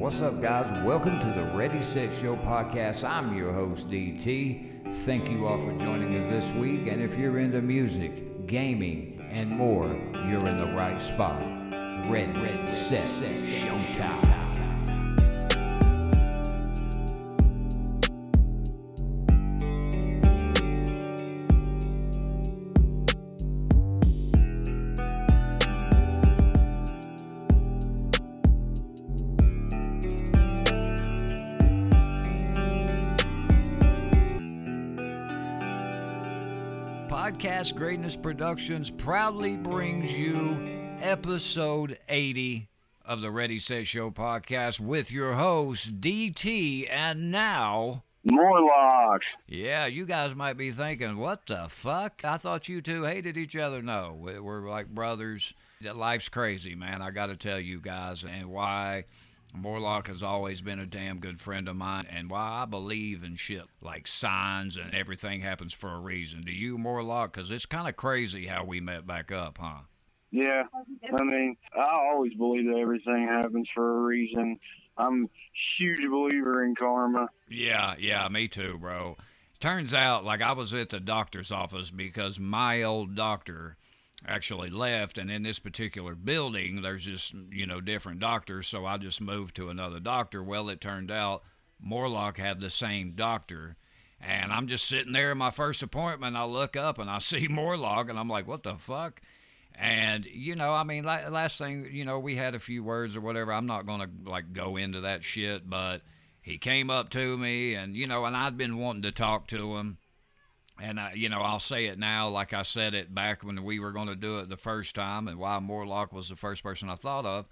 What's up, guys? Welcome to the Ready Set Show podcast. I'm your host, DT. Thank you all for joining us this week. And if you're into music, gaming, and more, you're in the right spot. Ready, ready, set, set, showtime. Podcast Greatness Productions proudly brings you episode 80 of the Ready Set Show podcast with your host, DT. And now, Morlocks. yeah, you guys might be thinking, what the fuck? I thought you two hated each other. No, we're like brothers. Life's crazy, man. I got to tell you guys, and why. Morlock has always been a damn good friend of mine, and why I believe in shit like signs and everything happens for a reason. Do you, Morlock? Because it's kind of crazy how we met back up, huh? Yeah, I mean, I always believe that everything happens for a reason. I'm a huge believer in karma. Yeah, yeah, me too, bro. Turns out, like, I was at the doctor's office because my old doctor actually left, and in this particular building, there's just, you know, different doctors, so I just moved to another doctor. Well, it turned out Morlock had the same doctor. And I'm just sitting there in my first appointment. I look up and I see Morlock, and I'm like, what the fuck? And you know, I mean, la- last thing, you know, we had a few words or whatever. I'm not gonna like go into that shit, but he came up to me, and you know, and I'd been wanting to talk to him, and I, you know, I'll say it now, like I said it back when we were going to do it the first time, and why Morlock was the first person I thought of,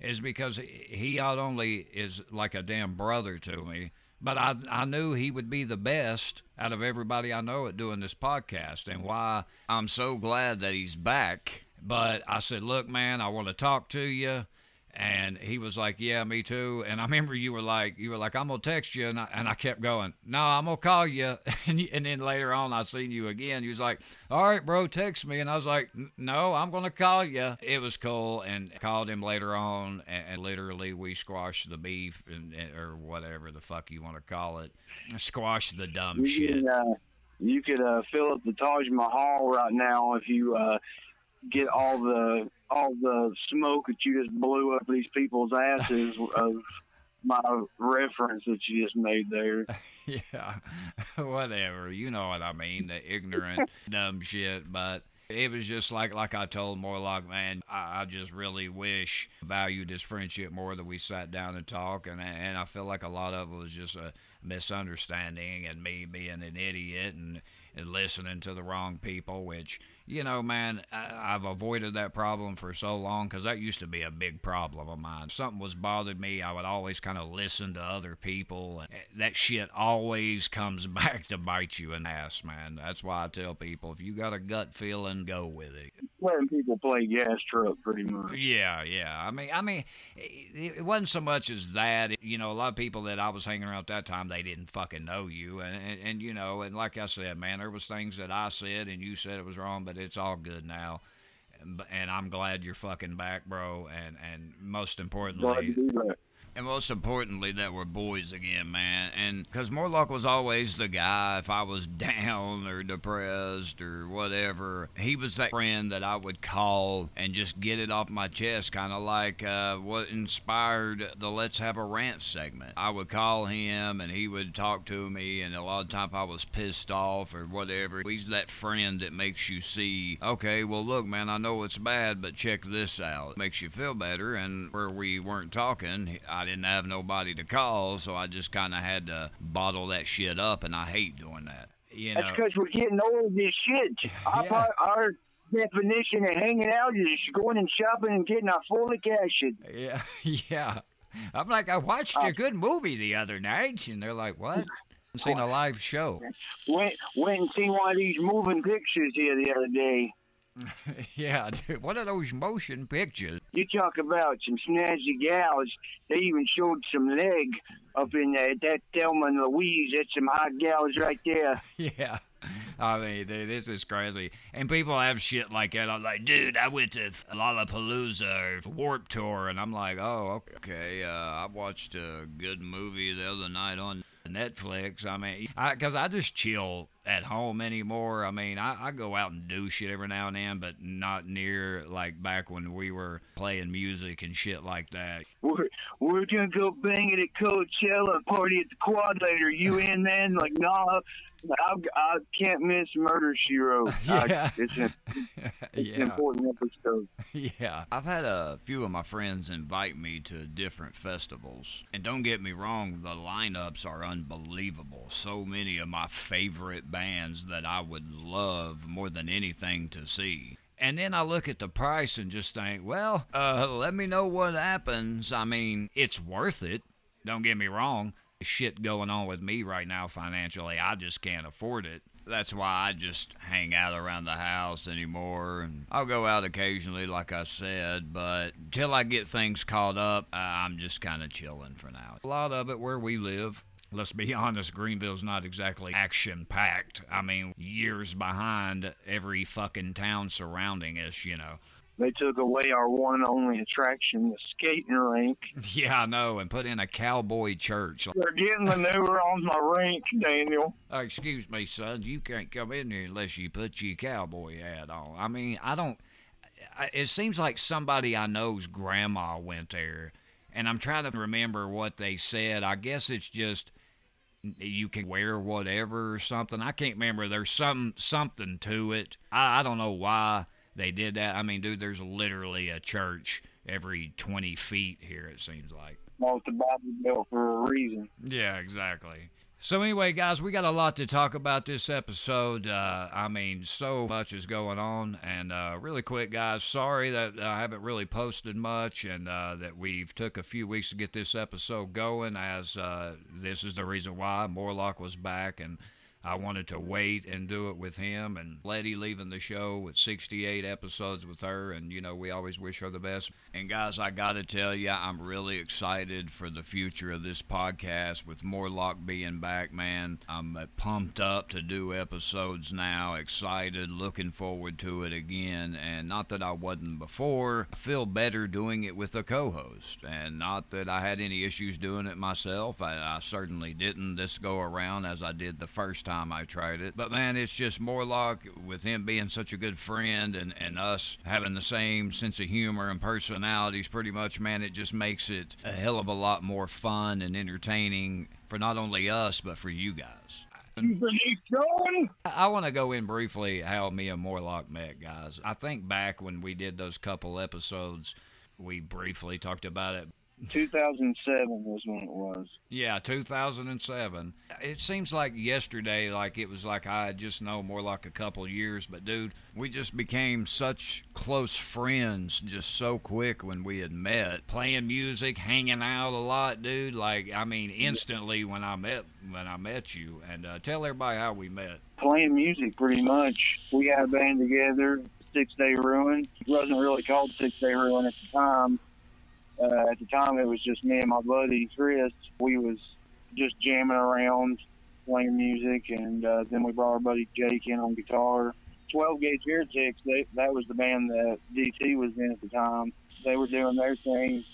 is because he not only is like a damn brother to me, but I I knew he would be the best out of everybody I know at doing this podcast, and why I'm so glad that he's back. But I said, look, man, I want to talk to you. And he was like, "Yeah, me too." And I remember you were like, "You were like, I'm gonna text you," and I, and I kept going, "No, I'm gonna call you." And, you- and then later on, I seen you again. You was like, "All right, bro, text me," and I was like, "No, I'm gonna call you." It was cool, and called him later on, and, and literally we squashed the beef and, and- or whatever the fuck you want to call it, squash the dumb You shit. could, uh, you could uh, fill up the Taj Mahal right now if you uh, get all the all the smoke that you just blew up these people's asses of my reference that you just made there. yeah, whatever. You know what I mean? The ignorant, dumb shit. But it was just like like I told Morlock, man. I, I just really wish valued his friendship more that we sat down and talked, and and I feel like a lot of it was just a misunderstanding and me being an idiot and. And listening to the wrong people, which, you know, man, I, I've avoided that problem for so long because that used to be a big problem of mine. Something was bothered me, I would always kind of listen to other people, and eh, that shit always comes back to bite you in the ass, man. That's why I tell people if you got a gut feeling, go with it. Letting people play gas truck pretty much. Yeah, yeah. I mean, I mean, it, it wasn't so much as that. You know, a lot of people that I was hanging around at that time, they didn't fucking know you, and, and and you know, and like I said, man, there was things that I said and you said it was wrong, but it's all good now. And, and I'm glad you're fucking back, bro. And and most importantly, to do that. And most importantly, that we're boys again, man. And because Morlock was always the guy, if I was down or depressed or whatever, he was that friend that I would call and just get it off my chest, kind of like uh, what inspired the Let's Have a Rant segment. I would call him and he would talk to me, and a lot of times I was pissed off or whatever. He's that friend that makes you see, okay, well, look, man, I know it's bad, but check this out. It makes you feel better. And where we weren't talking, I didn't have nobody to call, so I just kind of had to bottle that shit up, and I hate doing that. You know? That's because we're getting old as shit. Our, Yeah. our definition of hanging out is going and shopping and getting our folic acid. yeah, yeah. I'm like, I watched a uh, good movie the other night, and they're like, what? Seen a live show. Went went and seen one of these moving pictures here the other day. yeah, dude, what are those motion pictures? You talk about some snazzy gals. They even showed some leg up in there. That Thelma and Louise. That's some hot gals right there. Yeah. I mean, dude, this is crazy. And people have shit like that. I'm like, dude, I went to Lollapalooza or Warped Tour, and I'm like, oh, okay. Uh, I watched a good movie the other night on Netflix. I mean, because I, I, just chill at home anymore. I mean, I, I go out and do shit every now and then, but not near like back when we were playing music and shit like that. We're, we're gonna go bang it at Coachella, party at the Quad later. You in, man? Like, nah, I, I can't miss Murder She Wrote. yeah. I, it's, a, it's yeah. an important episode. Yeah. I've had a few of my friends invite me to different festivals. And don't get me wrong, the lineups are unbelievable. So many of my favorite bands that I would love more than anything to see. And then I look at the price and just think, well, uh, let me know what happens. I mean, it's worth it. Don't get me wrong shit going on with me right now financially. I just can't afford it. That's why I just hang out around the house anymore. And I'll go out occasionally, like I said, but till I get things caught up, I'm just kind of chilling for now. A lot of it where we live. Let's be honest, Greeneville's not exactly action packed. I mean, years behind every fucking town surrounding us, you know they took away our one and only attraction, the skating rink. Yeah, I know, and put in a cowboy church. They're getting the new on my rink, Daniel. Uh, excuse me, son. You can't come in here unless you put your cowboy hat on. I mean, I don't. It seems like somebody I know's grandma went there, and I'm trying to remember what they said. I guess it's just you can wear whatever or something. I can't remember. There's some something to it. I, I don't know why they did that. I mean, dude, there's literally a church every 20 feet here, it seems like. Well, the Bible built for a reason. Yeah, exactly. So anyway, guys, we got a lot to talk about this episode. Uh, I mean, so much is going on, and uh, really quick, guys. Sorry that I haven't really posted much, and uh, that we've took a few weeks to get this episode going. As uh, this is the reason why Morlock was back, and I wanted to wait and do it with him and Letty leaving the show with 68 episodes with her. And, you know, we always wish her the best. And, guys, I got to tell you, I'm really excited for the future of this podcast with Morlock being back, man. I'm pumped up to do episodes now, excited, looking forward to it again. And not that I wasn't before, I feel better doing it with a co host. And not that I had any issues doing it myself. I, I certainly didn't this go around as I did the first time time I tried it. But man, it's just Morlock with him being such a good friend and, and us having the same sense of humor and personalities pretty much, man, it just makes it a hell of a lot more fun and entertaining for not only us, but for you guys. I want to go in briefly how me and Morlock met, guys. I think back when we did those couple episodes, we briefly talked about it. 2007 was when it was. Yeah, 2007. It seems like yesterday, like it was like I just know more like a couple years, but dude, we just became such close friends just so quick when we had met, playing music, hanging out a lot, dude. Like I mean, instantly when I met when I met you, and uh, tell everybody how we met. Playing music, pretty much. We had a band together, Six Day Ruin. It wasn't really called Six Day Ruin at the time uh, at the time, it was just me and my buddy Chris. We was just jamming around, playing music, and uh, then we brought our buddy Jake in on guitar. 12 Gauge Heretics, they, that was the band that DT was in at the time. They were doing their thing,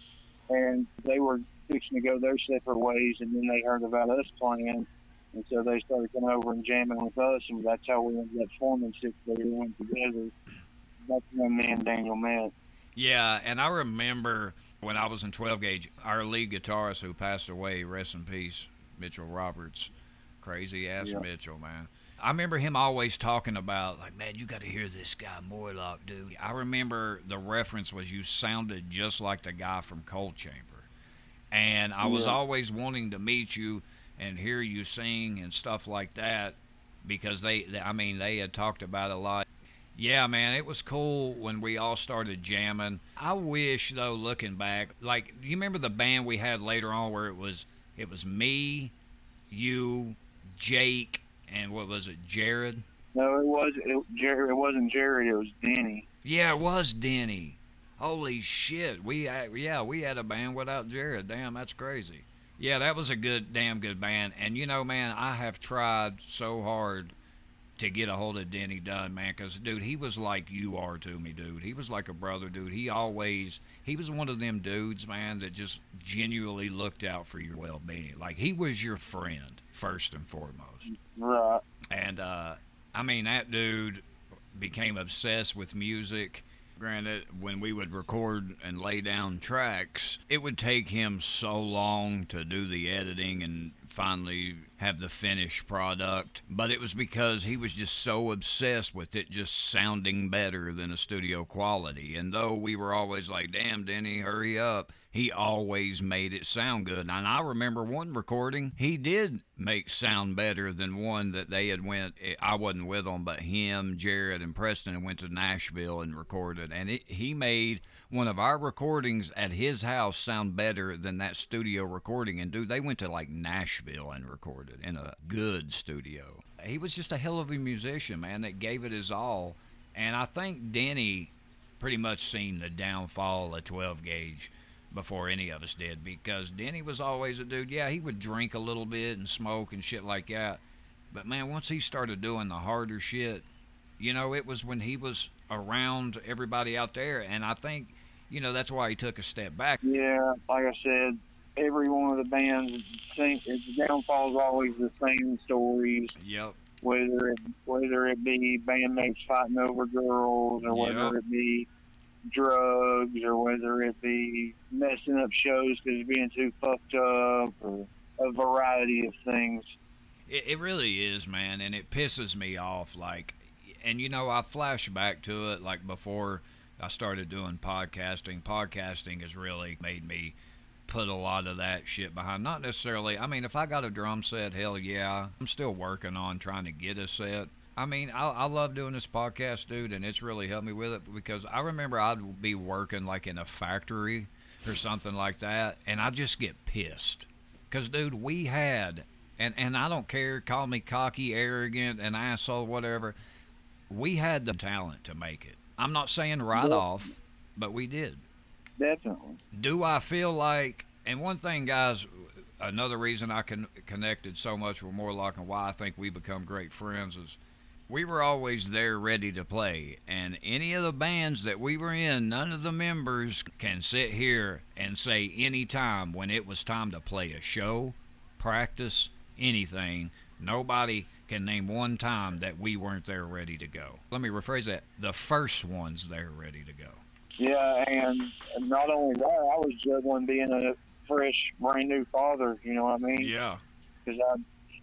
and they were fixing to go their separate ways, and then they heard about us playing, and so they started coming over and jamming with us, and that's how we ended up forming Six Day Went together. That's when me and Daniel met. Yeah, and I remember – when I was in 12 gauge, our lead guitarist who passed away, rest in peace, Mitchell Roberts, crazy ass yeah. Mitchell, man. I remember him always talking about, like, man, you got to hear this guy Morlock, dude. I remember the reference was you sounded just like the guy from Coal Chamber. And I was yeah. always wanting to meet you and hear you sing and stuff like that because they, they, I mean, they had talked about a lot. Yeah, man, it was cool when we all started jamming. I wish though, looking back, like you remember the band we had later on where it was it was me, you, Jake, and what was it, Jared? No, it was it, Jared. It wasn't Jared. It was Denny. Yeah, it was Denny. Holy shit, we uh, yeah we had a band without Jared. Damn, that's crazy. Yeah, that was a good, damn good band. And you know, man, I have tried so hard to get a hold of Denny Dunn, man, because dude, he was like you are to me, dude. He was like a brother, dude. He always he was one of them dudes, man, that just genuinely looked out for your well-being. Like he was your friend first and foremost. Right. And uh, I mean, that dude became obsessed with music. Granted, when we would record and lay down tracks, it would take him so long to do the editing and finally have the finished product. But it was because he was just so obsessed with it just sounding better than a studio quality. And though we were always like, damn, Denny, hurry up, he always made it sound good. And I remember one recording he did make sound better than one that they had went. I wasn't with them, but him, Jared, and Preston went to Nashville and recorded, and it, he made one of our recordings at his house sound better than that studio recording. And dude, they went to like Nashville and recorded in a good studio. He was just a hell of a musician, man, that gave it his all. And I think Denny pretty much seen the downfall of 12 gauge before any of us did because Denny was always a dude. Yeah, he would drink a little bit and smoke and shit like that. But man, once he started doing the harder shit, you know, it was when he was around everybody out there. And I think, you know, that's why he took a step back. Yeah, like I said, every one of the bands, its downfall is always the same stories. Yep. Whether it whether it be bandmates fighting over girls or Yep. whether it be drugs or whether it be messing up shows because being too fucked up or a variety of things. It, it really is, man, and it pisses me off. Like, and you know, I flash back to it like before I started doing podcasting. Podcasting has really made me put a lot of that shit behind. Not necessarily. I mean, if I got a drum set, hell yeah. I'm still working on trying to get a set. I mean, I, I love doing this podcast, dude, and it's really helped me with it because I remember I'd be working like in a factory or something like that, and I just get pissed. Because, dude, we had, and, and I don't care, call me cocky, arrogant, an asshole, whatever. We had the talent to make it. I'm not saying right off, but we did. Definitely. Do I feel like, and one thing, guys, another reason I con- connected so much with Morlock and why I think we become great friends is we were always there ready to play. And any of the bands that we were in, none of the members can sit here and say any time when it was time to play a show, practice, anything, nobody can name one time that we weren't there ready to go. Let me rephrase that. The first ones there ready to go. Yeah, and not only that, I was juggling being a fresh, brand new father. You know what I mean? Yeah, Because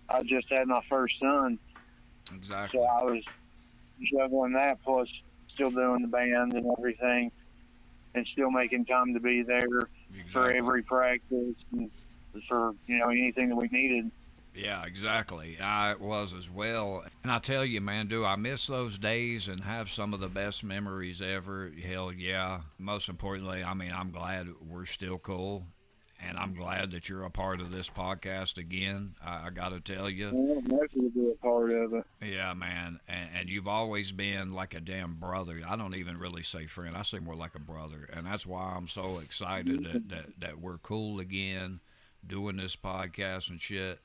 I, I just had my first son, exactly. so I was juggling that plus still doing the band and everything, and still making time to be there for every practice and for you know anything that we needed. Yeah, exactly. I was as well. And I tell you, man, do I miss those days and have some of the best memories ever? Hell yeah. Most importantly, I mean, I'm glad we're still cool. And I'm glad that you're a part of this podcast again. I, I got to tell you. I'm happy to be a part of it. Yeah, man. And, and you've always been like a damn brother. I don't even really say friend. I say more like a brother. And that's why I'm so excited that, mm-hmm. that, that we're cool again doing this podcast and shit.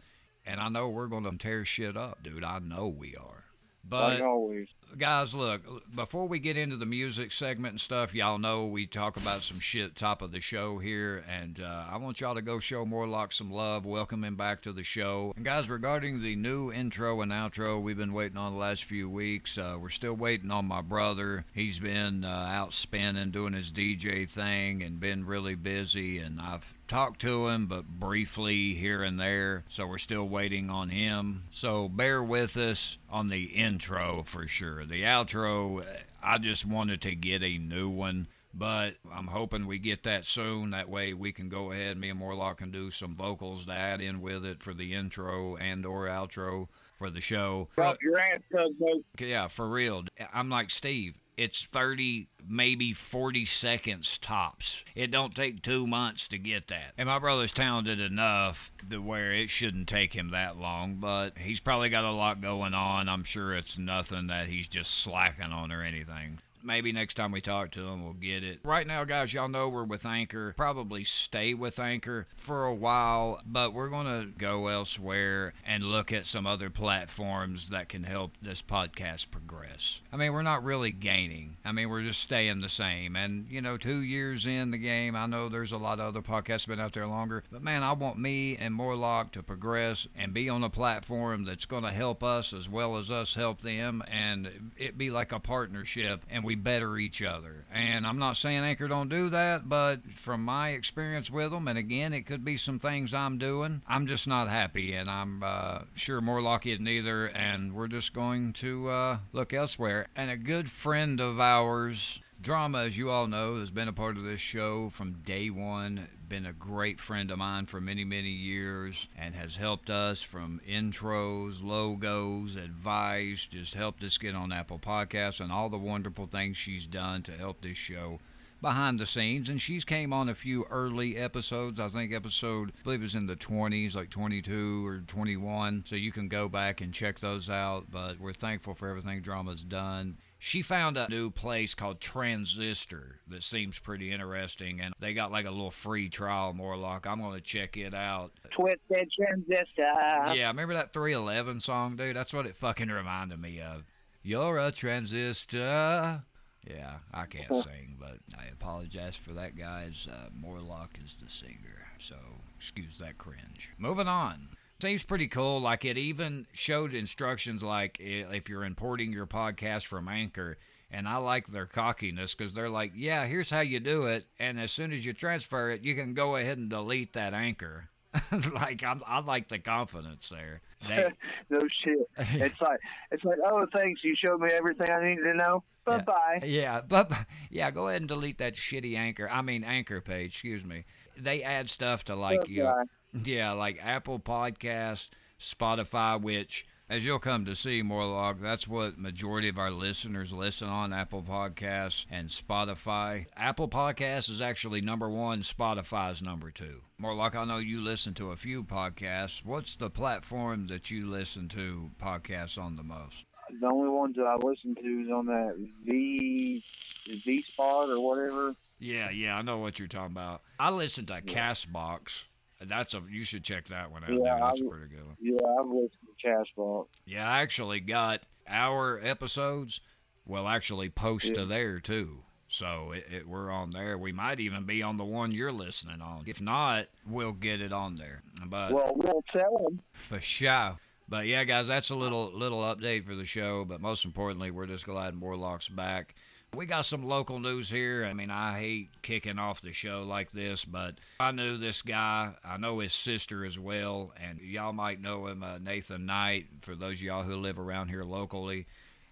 And I know we're going to tear shit up, dude. I know we are. But like always. Guys, look, before we get into the music segment and stuff, y'all know we talk about some shit top of the show here, and uh, I want y'all to go show Morlock some love. Welcome him back to the show. And guys, regarding the new intro and outro we've been waiting on the last few weeks, uh, we're still waiting on my brother. He's been uh, out spinning, doing his DJ thing, and been really busy, and I've talked to him, but briefly here and there. So we're still waiting on him. So bear with us on the intro for sure. The outro, I just wanted to get a new one. But I'm hoping we get that soon. That way we can go ahead. Me and Morlock can do some vocals to add in with it for the intro and or outro for the show. Drop your ass, tugboat. Yeah, for real. I'm like Steve. It's 30, maybe 40 seconds tops. It don't take two months to get that. And my brother's talented enough to where it shouldn't take him that long, but he's probably got a lot going on. I'm sure it's nothing that he's just slacking on or anything. Maybe next time we talk to them, we'll get it. Right now, guys, y'all know we're with Anchor. Probably stay with Anchor for a while, but we're going to go elsewhere and look at some other platforms that can help this podcast progress. I mean, we're not really gaining. I mean, we're just staying the same. And, you know, two years in the game, I know there's a lot of other podcasts been out there longer, but man, I want me and Morlock to progress and be on a platform that's going to help us as well as us help them and it be like a partnership and we better each other. And I'm not saying Anchor don't do that, but from my experience with them, and again, it could be some things I'm doing, I'm just not happy, and I'm uh, sure Morlock isn't either. And we're just going to uh, look elsewhere. And a good friend of ours. Drama, as you all know, has been a part of this show from day one. Been a great friend of mine for many, many years and has helped us from intros, logos, advice, just helped us get on Apple Podcasts and all the wonderful things she's done to help this show behind the scenes. And she's came on a few early episodes. I think episode i believe it was in the 20s like 22 or 21 so you can go back and check those out but we're thankful for everything drama's done she found a new place called Transistor that seems pretty interesting, and they got like a little free trial. Morlock, I'm gonna check it out. Twisted Transistor. Yeah, remember that 311 song, dude? That's what it fucking reminded me of. You're a transistor. Yeah, I can't sing, but I apologize for that, guys. Uh, Morlock is the singer, so excuse that cringe. Moving on. Seems pretty cool. Like it even showed instructions like if you're importing your podcast from Anchor. And I like their cockiness because they're like, yeah, here's how you do it. And as soon as you transfer it, you can go ahead and delete that anchor. like I'm, I like the confidence there. They, no shit. It's like it's like oh thanks you showed me everything I needed to know. Bye bye. yeah, but yeah, go ahead and delete that shitty anchor. I mean anchor page. Excuse me. They add stuff to like you. Yeah, like Apple Podcasts, Spotify, which as you'll come to see, Morlock, that's what majority of our listeners listen on Apple Podcasts and Spotify. Apple Podcasts is actually number one, Spotify's number two. Morlock, I know you listen to a few podcasts. What's the platform that you listen to podcasts on the most? The only ones that I listen to is on that V V Spot or whatever. Yeah, yeah, I know what you're talking about. I listen to Castbox. That's a you should check that one out. Yeah, dude. that's I- pretty good. One. Yeah, I've listened to Castbox. Yeah, I actually got our episodes. Will actually post to there too. So it, it, we're on there. We might even be on the one you're listening on. If not, we'll get it on there. But Well, we'll tell them. for sure. But yeah, guys, that's a little little update for the show. But most importantly, we're just glad Morlock's back. We got some local news here. I mean, I hate kicking off the show like this, but I knew this guy. I know his sister as well, and y'all might know him, uh, Nathan Knight. For those of y'all who live around here locally,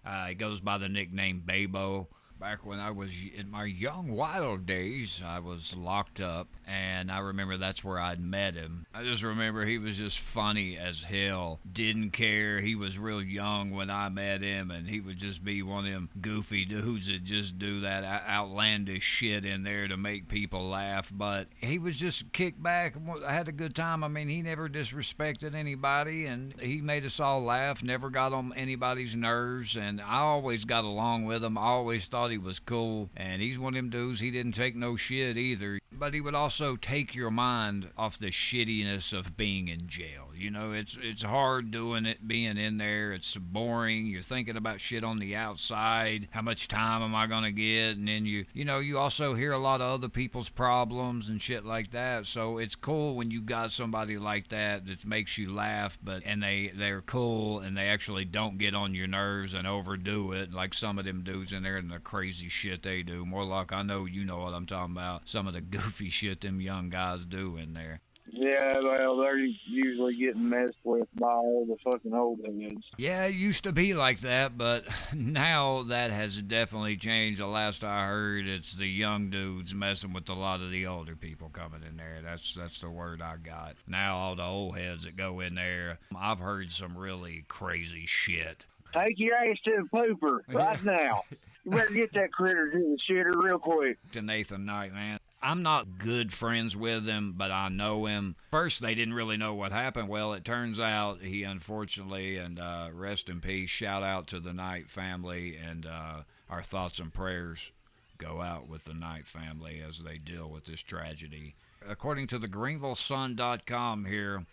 uh, he goes by the nickname Babo. Back when I was in my young wild days, I was locked up, and I remember that's where I'd met him. I just remember he was just funny as hell. Didn't care. He was real young when I met him, and he would just be one of them goofy dudes that just do that outlandish shit in there to make people laugh. But he was just kicked back. I had a good time. I mean, he never disrespected anybody, and he made us all laugh. Never got on anybody's nerves, and I always got along with him. I always thought he was cool, and he's one of them dudes. He didn't take no shit either, but he would also take your mind off the shittiness of being in jail. You know, it's it's hard doing it, being in there. It's boring. You're thinking about shit on the outside. How much time am I gonna get? And then you, you know, you also hear a lot of other people's problems and shit like that. So it's cool when you got somebody like that that makes you laugh, but and they they're cool and they actually don't get on your nerves and overdo it like some of them dudes in there and the crazy shit they do. Morlock I know you know what I'm talking about. Some of the goofy shit them young guys do in there. Yeah, well, they're usually getting messed with by all the fucking old heads. Yeah, it used to be like that, but now that has definitely changed. The last I heard, it's the young dudes messing with a lot of the older people coming in there. That's that's the word I got. Now all the old heads that go in there, I've heard some really crazy shit. Take your ass to the pooper right now. You better get that critter to the shitter real quick. to Nathan Knight, man. I'm not good friends with him, but I know him. First, they didn't really know what happened. Well, it turns out he unfortunately, and uh, rest in peace, shout out to the Knight family. And uh, our thoughts and prayers go out with the Knight family as they deal with this tragedy. According to the GreenevilleSun.com here,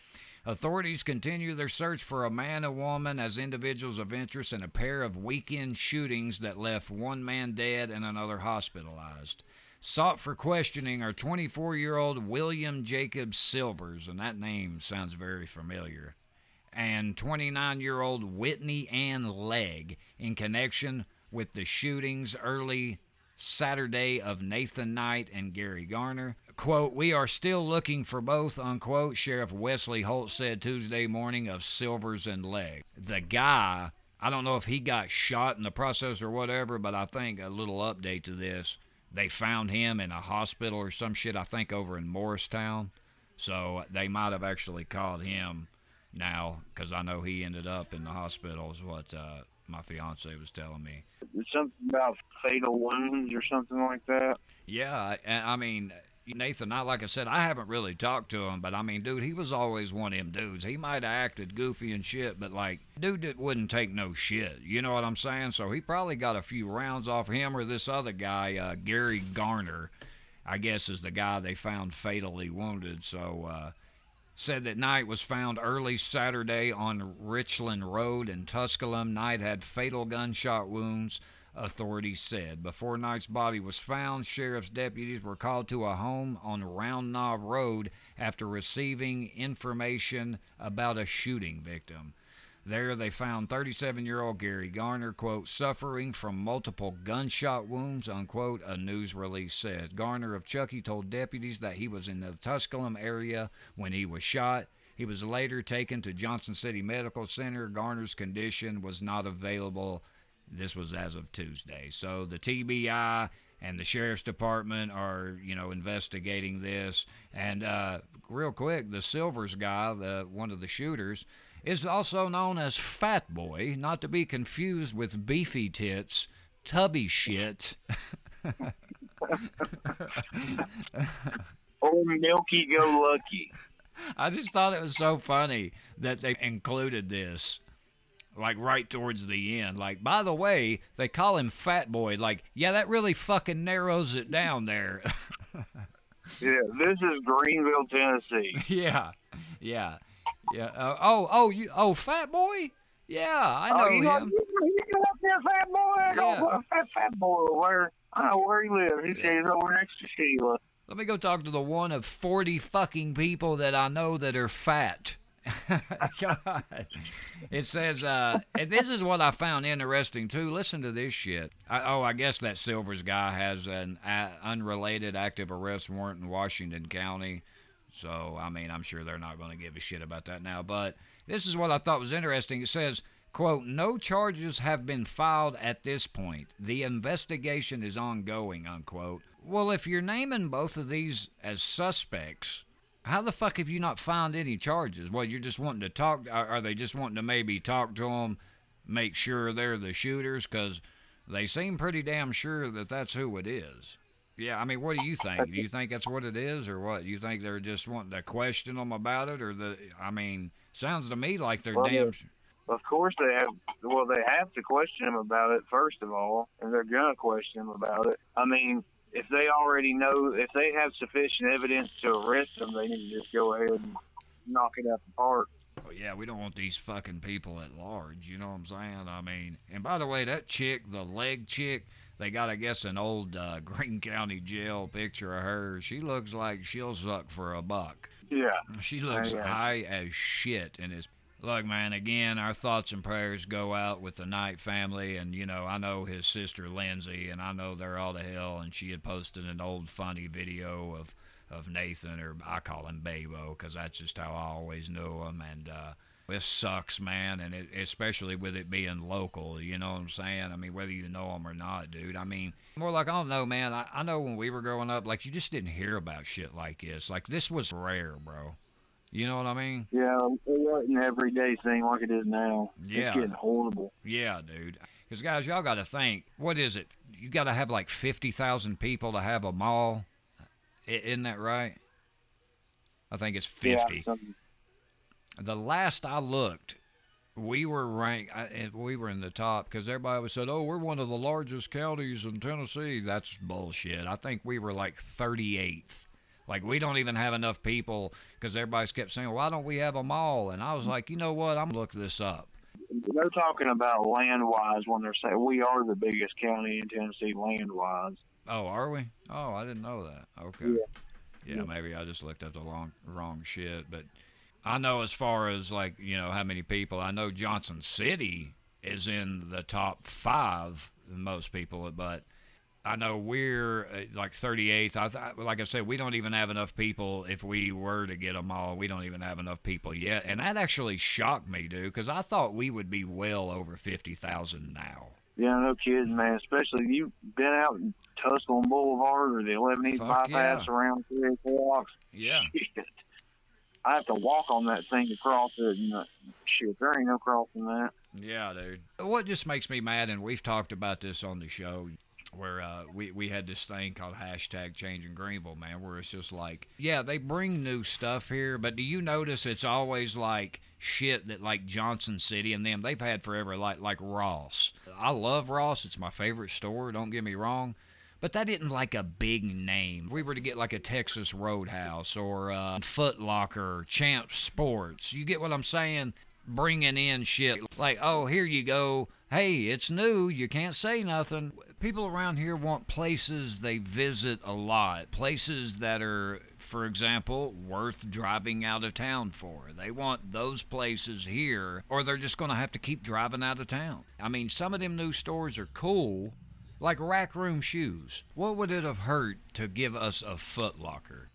authorities continue their search for a man and woman as individuals of interest in a pair of weekend shootings that left one man dead and another hospitalized. Sought for questioning are 24 year old William Jacob Silvers, and that name sounds very familiar, and 29 year old Whitney Ann Legg in connection with the shootings early Saturday of Nathan Knight and Gary Garner. Quote, We are still looking for both, unquote, Sheriff Wesley Holt said Tuesday morning of Silvers and Legg. The guy, I don't know if he got shot in the process or whatever, but I think a little update to this. They found him in a hospital or some shit, I think over in Morristown. So they might have actually called him now because I know he ended up in the hospital, is what uh, my fiance was telling me. Something about fatal wounds or something like that. Yeah, and I mean, Nathan, I like I said, I haven't really talked to him, but I mean, dude, he was always one of them dudes. He might have acted goofy and shit, but like, dude that wouldn't take no shit. You know what I'm saying? So he probably got a few rounds off him or this other guy, uh, Gary Garner, I guess is the guy they found fatally wounded. So, uh, said that Knight was found early Saturday on Richland Road in Tusculum. Knight had fatal gunshot wounds authorities said. Before Knight's body was found, sheriff's deputies were called to a home on Round Knob Road after receiving information about a shooting victim. There, they found 37 year old Gary Garner, quote, suffering from multiple gunshot wounds, unquote, a news release said. Garner of Chuckey told deputies that he was in the Tusculum area when he was shot. He was later taken to Johnson City Medical Center. Garner's condition was not available this was as of Tuesday. So the TBI and the sheriff's department are, you know, investigating this. And uh, real quick, the Silvers guy, the one of the shooters, is also known as Fat Boy, not to be confused with Beefy Tits, Tubby Shit. or Milky Go Lucky. I just thought it was so funny that they included this like right towards the end. Like, by the way, they call him Fat Boy. Like, yeah, that really fucking narrows it down there. yeah, this is Greeneville, Tennessee. yeah, yeah, yeah. Uh, oh, oh, you, oh, Fat Boy. Yeah, I know oh, you him. you, up there, Fat Boy? I yeah. fat, fat boy where I know where he lives. He says over next to Sheila. Let me go talk to the one of forty fucking people that I know that are fat. God. It says, uh, this is what I found interesting too. Listen to this shit. I, oh, I guess that Silvers guy has an uh, unrelated active arrest warrant in Washington County. So, I mean, I'm sure they're not going to give a shit about that now. But this is what I thought was interesting. It says, quote, no charges have been filed at this point. The investigation is ongoing, unquote. Well, if you're naming both of these as suspects, how the fuck have you not found any charges? Well, you're just wanting to talk. Are they just wanting to maybe talk to them, make sure they're the shooters? Because they seem pretty damn sure that that's who it is. Yeah, I mean, what do you think? Do you think that's what it is, or what? You think they're just wanting to question them about it, or the? I mean, sounds to me like they're well, damn. Of course, they have. Well, they have to question them about it first of all, and they're gonna question them about it. I mean, if they already know, if they have sufficient evidence to arrest them, they need to just go ahead and knock it out the park. Oh, yeah, we don't want these fucking people at large. You know what I'm saying? I mean, and by the way, that chick, the Legg chick, they got, I guess, an old uh, Greene County jail picture of her. She looks like she'll suck for a buck. Yeah. She looks yeah. high as shit and is Look, man, again, our thoughts and prayers go out with the Knight family. And, you know, I know his sister Lindsay, and I know they're all to hell. And she had posted an old funny video of, of Nathan, or I call him Babo, because that's just how I always knew him. And, uh, this sucks, man, and it, especially with it being local. You know what I'm saying? I mean, whether you know them or not, dude. I mean, Morlock I don't know, man. I, I know when we were growing up, like you just didn't hear about shit like this. Like this was rare, bro. You know what I mean? Yeah, it wasn't an everyday thing like it is now. Yeah. It's getting horrible. Yeah, dude. Because, guys, y'all got to think what is it? You got to have like 50,000 people to have a mall. Isn't that right? I think it's 50. Yeah, the last I looked, we were ranked. I- We were in the top because everybody was said, "Oh, we're one of the largest counties in Tennessee." That's bullshit. I think we were like 38th. Like we don't even have enough people because everybody's kept saying, "Why don't we have a mall?" And I was like, you know what? I'm gonna look this up. They're talking about land wise when they're saying we are the biggest county in Tennessee land wise. Oh, are we? Oh, I didn't know that. Okay. Yeah, Yeah. maybe I just looked at the wrong wrong shit, but I know as far as like, you know, how many people, I know Johnson City is in the top 5 most people, but I know we're uh, like 38th. I th- like I said, we don't even have enough people. If we were to get them all, we don't even have enough people yet, and that actually shocked me, dude, because I thought we would be well over 50,000 now. Yeah, no kidding, man. Especially you've been out in Tusculum Boulevard or the 11 East Fuck bypass yeah. around three blocks. Yeah. Shit. I have to walk on that thing to cross it. And, uh, shit, there ain't no crossing that. Yeah, dude. What just makes me mad, and we've talked about this on the show, where uh, we we had this thing called hashtag Changing Greeneville, man, where it's just like, yeah, they bring new stuff here, but do you notice it's always like shit that like Johnson City and them they've had forever, like like Ross. I love Ross; it's my favorite store. Don't get me wrong. But that isn't like a big name. We were to get like a Texas Roadhouse or uh, Foot Locker, Champ Sports. You get what I'm saying? Bringing in shit like, oh, here you go. Hey, it's new. You can't say nothing. People around here want places they visit a lot, places that are, for example, worth driving out of town for. They want those places here, or they're just going to have to keep driving out of town. I mean, some of them new stores are cool, like rack room shoes. What would it have hurt to give us a Foot Locker?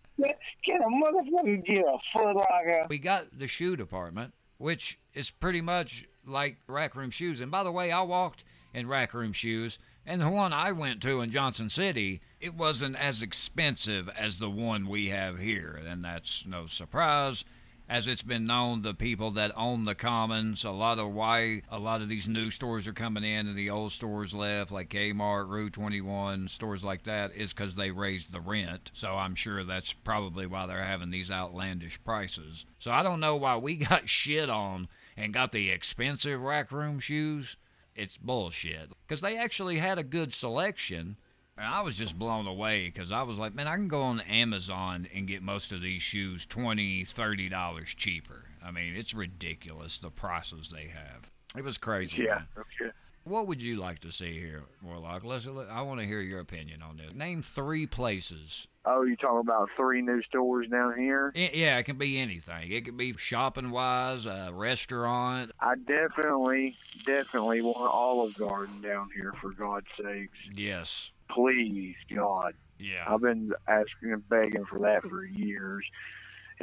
Can a motherfucker get a foot like We got the shoe department, which is pretty much like rack room shoes. And by the way, I walked in rack room shoes, and the one I went to in Johnson City, it wasn't as expensive as the one we have here. And that's no surprise. As it's been known, the people that own the commons, a lot of why a lot of these new stores are coming in and the old stores left, like Kmart, Rue 21, stores like that, is because they raised the rent. So I'm sure that's probably why they're having these outlandish prices. So I don't know why we got shit on and got the expensive rack room shoes. It's bullshit. Because they actually had a good selection. And I was just blown away because I was like, man, I can go on Amazon and get most of these shoes $20, $30 cheaper. I mean, it's ridiculous the prices they have. It was crazy. Yeah, man. okay. What would you like to see here, Warlock? Let's, I want to hear your opinion on this. Name three places. Oh, you talking about three new stores down here? I- Yeah, it can be anything. It could be shopping wise, a restaurant. I definitely, definitely want Olive Garden down here for God's sakes. Yes. Please, God. Yeah. I've been asking and begging for that for years.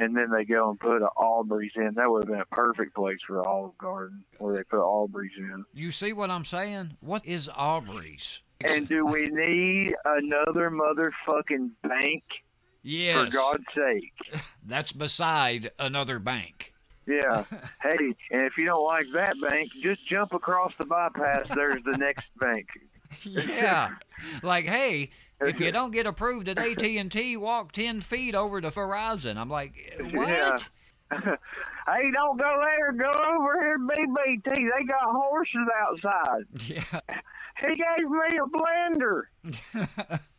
And then they go and put a Aubrey's in. That would have been a perfect place for Olive Garden, where they put Aubrey's in. You see what I'm saying? What is Aubrey's? And do we need another motherfucking bank? yes. For God's sake. That's beside another bank. Yeah. hey, and if you don't like that bank, just jump across the bypass. There's the next bank. yeah. Like, hey, if you don't get approved at AT&T, walk 10 feet over to Verizon. I'm like, what? Yeah. hey, don't go there. Go over here, BBT. They got horses outside. Yeah. He gave me a blender.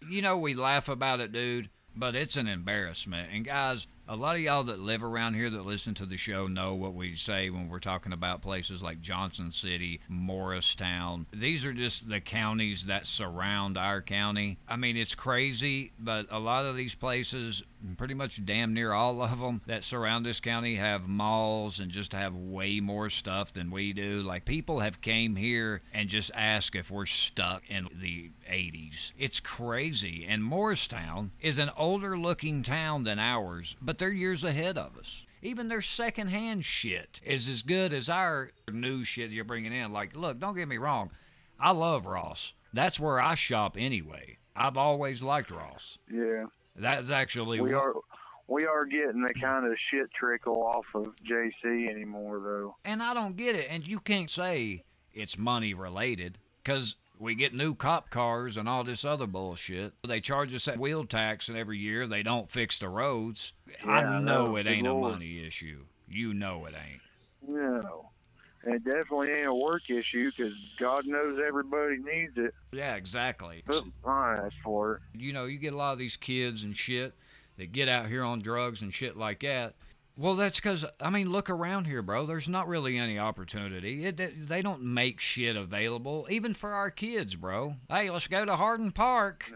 You know, we laugh about it, dude, but it's an embarrassment. And guys, a lot of y'all that live around here that listen to the show know what we say when we're talking about places like Johnson City, Morristown. These are just the counties that surround our county. I mean, it's crazy, but a lot of these places, pretty much damn near all of them that surround this county have malls and just have way more stuff than we do. Like people have came here and just asked if we're stuck in the 80s. It's crazy. And Morristown is an older looking town than ours, but they're years ahead of us. Even their secondhand shit is as good as our new shit you're bringing in. Like, look, don't get me wrong. I love Ross. That's where I shop anyway. I've always liked Ross. Yeah. That's actually We are we are getting the kind of shit trickle off of JC anymore though. And I don't get it. And you can't say it's money related because we get new cop cars and all this other bullshit. They charge us that wheel tax, and every year they don't fix the roads. Yeah, I know no, it ain't a Lord. money issue. You know it ain't. No. It definitely ain't a work issue because God knows everybody needs it. Yeah, exactly. Put my ass for it. You know, you get a lot of these kids and shit that get out here on drugs and shit like that. Well, that's because I mean, look around here, bro. There's not really any opportunity. It, it- they don't make shit available, even for our kids, bro. Hey, let's go to Hardin Park.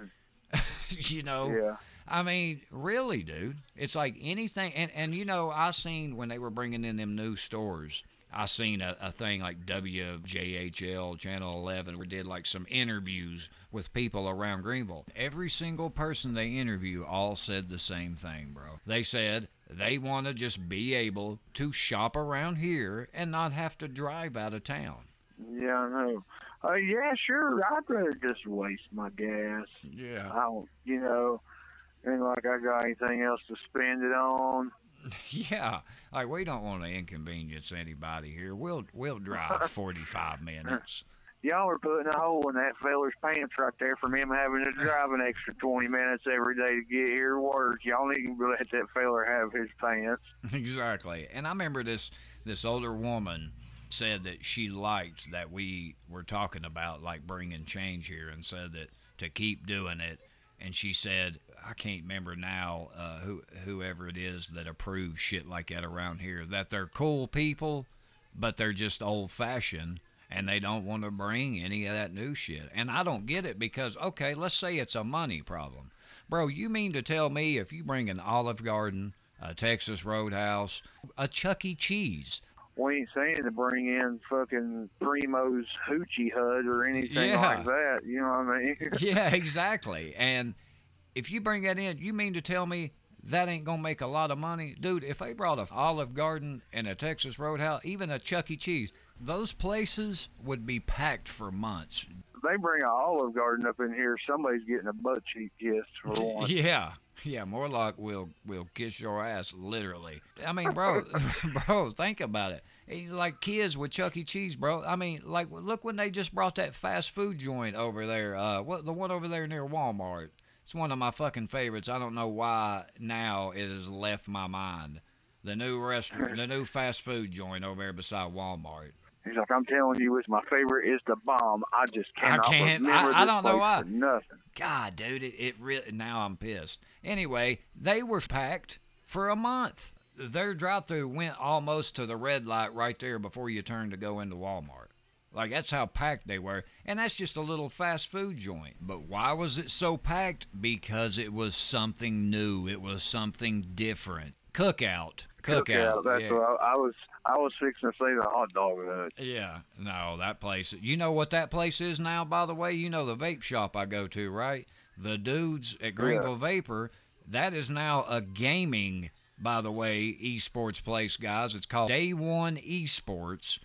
Mm. you know, Yeah. I mean, really, dude. It's like anything. And, and you know, I seen when they were bringing in them new stores, I seen a, a thing like WJHL Channel 11 where did like some interviews with people around Greeneville. Every single person they interview all said the same thing, bro. They said they want to just be able to shop around here and not have to drive out of town. Yeah, I know. Uh, yeah, sure. I'd rather just waste my gas. Yeah. I don't, you know, ain't like I got anything else to spend it on. Yeah, like we don't want to inconvenience anybody here. We'll we'll drive 45 minutes. Y'all are putting a hole in that feller's pants right there from him having to drive an extra 20 minutes every day to get here to work. Y'all need to let that feller have his pants. exactly. And I remember this this older woman said that she liked that we were talking about like bringing change here and said that to keep doing it. And she said, I can't remember now uh, who whoever it is that approves shit like that around here that they're cool people, but they're just old fashioned and they don't want to bring any of that new shit. And I don't get it because okay, let's say it's a money problem. Bro, you mean to tell me if you bring an Olive Garden, a Texas Roadhouse, a Chuck E. Cheese, We ain't saying to bring in fucking Primo's Hoochie Hut or anything Yeah. like that. You know what I mean? yeah, exactly. And if you bring that in, you mean to tell me that ain't gonna make a lot of money, dude? If they brought a Olive Garden and a Texas Roadhouse, even a Chuck E. Cheese, those places would be packed for months. they bring an Olive Garden up in here, somebody's getting a butt cheek kiss for one. Yeah. Yeah, more like we'll we'll kiss your ass literally. I mean, bro, bro, think about it. He's like kids with Chuck E. Cheese, bro. I mean, like look when they just brought that fast food joint over there. Uh, what the one over there near Walmart? It's one of my fucking favorites. I don't know why now it has left my mind. The new restaurant, the new fast food joint over there beside Walmart. He's like, I'm telling you, it's my favorite. It's the bomb. I just I cannot can't- remember I- I don't know why. nothing. God, dude, it, it really now I'm pissed. Anyway, they were packed for a month. Their drive-through went almost to the red light right there before you turned to go into Walmart. Like that's how packed they were, and that's just a little fast food joint. But why was it so packed? Because it was something new. It was something different. Cookout, cookout. That's yeah. what I, I was. I was fixing to say the hot dog hut. Yeah, no, that place. You know what that place is now, by the way? You know the vape shop I go to, right? The dudes at Greeneville Vapor, that is now a gaming, by the way, esports place, guys. It's called Day One Esports.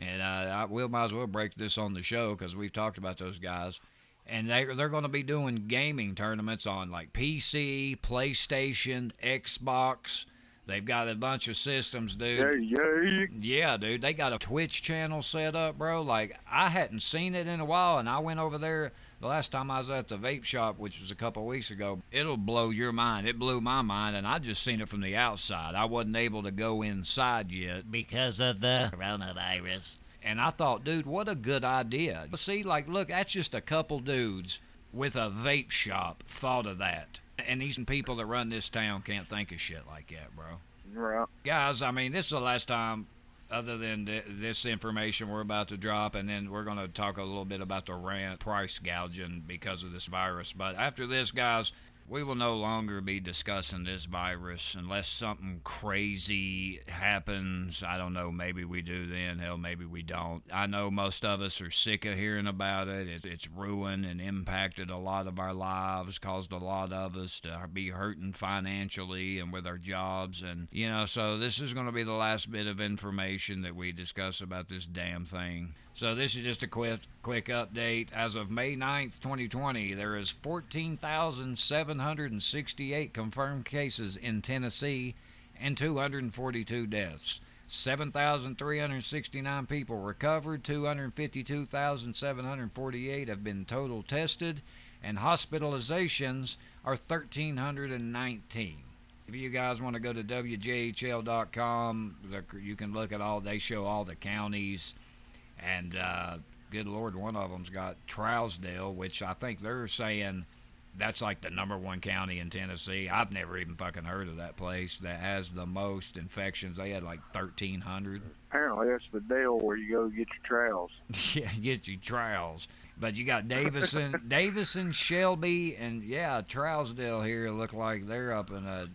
And uh, I will might as well break this on the show because we've talked about those guys. And they, they're going to be doing gaming tournaments on like PC, PlayStation, Xbox. They've got a bunch of systems, dude. Yeah, dude, they got a Twitch channel set up, bro. Like I hadn't seen it in a while, and I went over there the last time I was at the vape shop, which was a couple weeks ago. It'll blow your mind. It blew my mind, and I just seen it from the outside. I wasn't able to go inside yet because of the coronavirus. And I thought, dude, what a good idea. But see, like, look, that's just a couple dudes with a vape shop thought of that. And these people that run this town can't think of shit like that, bro Right. guys i mean this is the last time other than th- this information we're about to drop and then we're going to talk a little bit about the rant price gouging because of this virus. But after this guys we will no longer be discussing this virus unless something crazy happens. I don't know. Maybe we do then. Hell, maybe we don't. I know most of us are sick of hearing about it. it it's ruined and impacted a lot of our lives, caused a lot of us to be hurting financially and with our jobs. And, you know, so this is going to be the last bit of information that we discuss about this damn thing. So this is just a quick quick update. As of May 9th, 2020, there is 14,768 confirmed cases in Tennessee and 242 deaths. 7,369 people recovered, 252,748 have been total tested, and hospitalizations are 1,319. If you guys want to go to WJHL.com, you can look at all, they show all the counties. And uh, good Lord, one of them's got Trousdale, which I think they're saying that's like the number one county in Tennessee. I've never even fucking heard of that place that has the most infections. They had like 1,300. Apparently, that's the deal where you go get your trials. yeah, get your trials. But you got Davidson, Davidson, Shelby, and yeah, Trousdale here look like they're up in a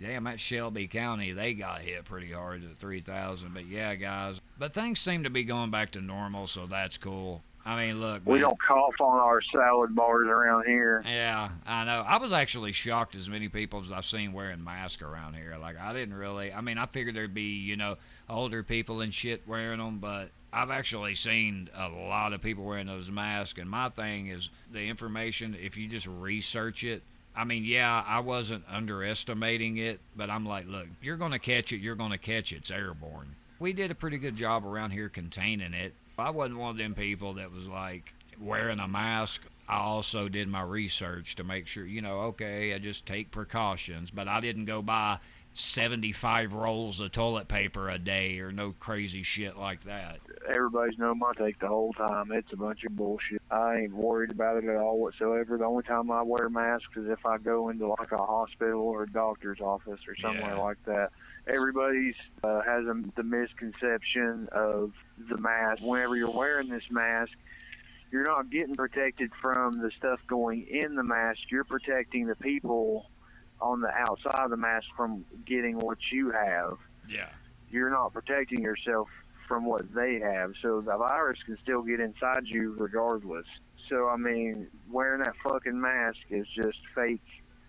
damn that Shelby County. They got hit pretty hard at 3,000. But yeah, guys. But things seem to be going back to normal, so that's cool. I mean, look. We man. don't cough on our salad bars around here. Yeah, I know. I was actually shocked as many people as I've seen wearing masks around here. Like, I didn't really. I mean, I figured there'd be, you know, older people and shit wearing them, but I've actually seen a lot of people wearing those masks. And my thing is the information, if you just research it, I mean, yeah, I wasn't underestimating it, but I'm like, look, you're going to catch it, you're going to catch it. It's airborne. We did a pretty good job around here containing it. I wasn't one of them people that was like wearing a mask. I also did my research to make sure, you know, okay, I just take precautions, but I didn't go buy 75 rolls of toilet paper a day or no crazy shit like that. Everybody's known my take the whole time. It's a bunch of bullshit. I ain't worried about it at all whatsoever. The only time I wear masks is if I go into like a hospital or a doctor's office or somewhere Yeah. like that. Everybody's uh, has a, the misconception of the mask. Whenever you're wearing this mask, you're not getting protected from the stuff going in the mask. You're protecting the people on the outside of the mask from getting what you have Yeah. you're not protecting yourself from what they have. So the virus can still get inside you regardless. So I mean, wearing that fucking mask is just fake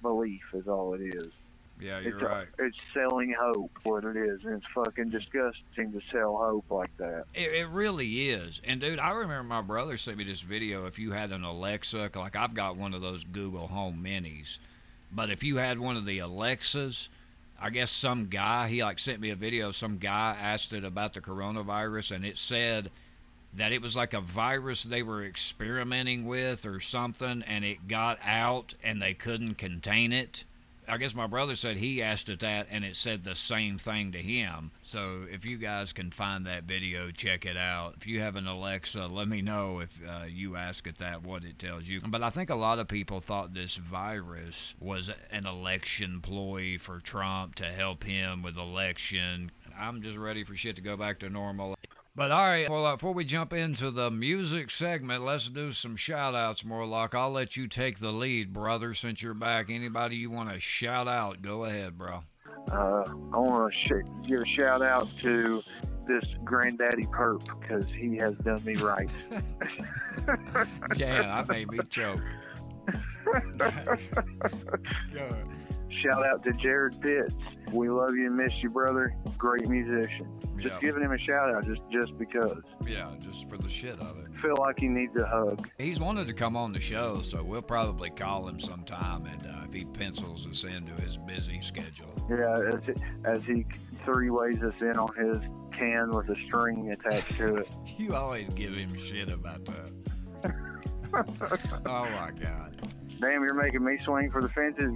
belief is all it is. Yeah, you're it's right. it's selling hope what it is, and it's fucking disgusting to sell hope like that. It, it really is. And dude, I remember my brother sent me this video. If you had an Alexa, like I've got one of those Google Home Minis, but if you had one of the Alexas, I guess some guy he like sent me a video. Some guy asked it about the coronavirus, and it said that it was like a virus they were experimenting with or something, and it got out and they couldn't contain it. I guess my brother said he asked it that, and it said the same thing to him. So if you guys can find that video, check it out. If you have an Alexa, let me know if uh, you ask it that, what it tells you. But I think a lot of people thought this virus was an election ploy for Trump to help him with election. I'm just ready for shit to go back to normal. But all right, well, uh, before we jump into the music segment, let's do some shout outs, Morlock. I'll let you take the lead, brother, since you're back. Anybody you want to shout out, go ahead, bro. Uh, I want to sh- give a shout out to this granddaddy perp because he has done me right. Damn, that made me choke. Shout out to Jared Pitts. We love you and miss you, brother. Great musician. Just Yeah. giving him a shout out just just because. Yeah, just for the shit of it. Feel like he needs a hug. He's wanted to come on the show, so we'll probably call him sometime, and uh, if he pencils us into his busy schedule. Yeah, as, as he three ways us in on his can with a string attached to it. You always give him shit about that. oh my god. Damn, you're making me swing for the fences.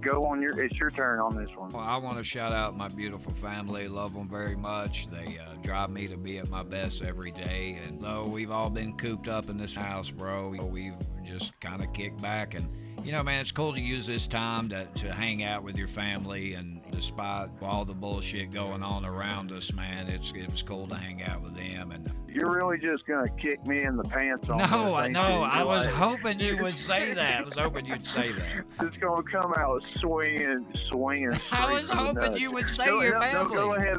Go on your. It's your turn on this one. Well, I want to shout out my beautiful family. Love them very much. They uh, drive me to be at my best every day. And though we've all been cooped up in this house, bro, we've just kind of kicked back. And, you know, man, it's cool to use this time to, to hang out with your family. And despite all the bullshit going on around us, man, it's it was cool to hang out with them. And You're really just gonna kick me in the pants on no, I no. I was hoping you would say that. I was hoping you'd say that. It's gonna come out swinging, swinging. I was hoping you would say Go, your no, no, go ahead,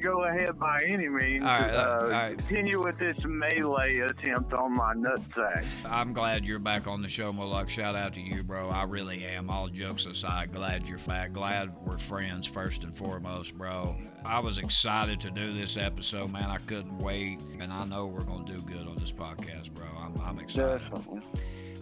go ahead by any means. All right, uh, all right. Continue with this melee attempt on my nutsack. I'm glad you're back on the show, Morlock. Shout out to you, bro. I really am. All jokes aside, glad you're back. Glad we're friends first and foremost, bro. I was excited to do this episode, man. I couldn't wait, and I know we're gonna do good on this podcast, bro. I'm, I'm excited. Definitely.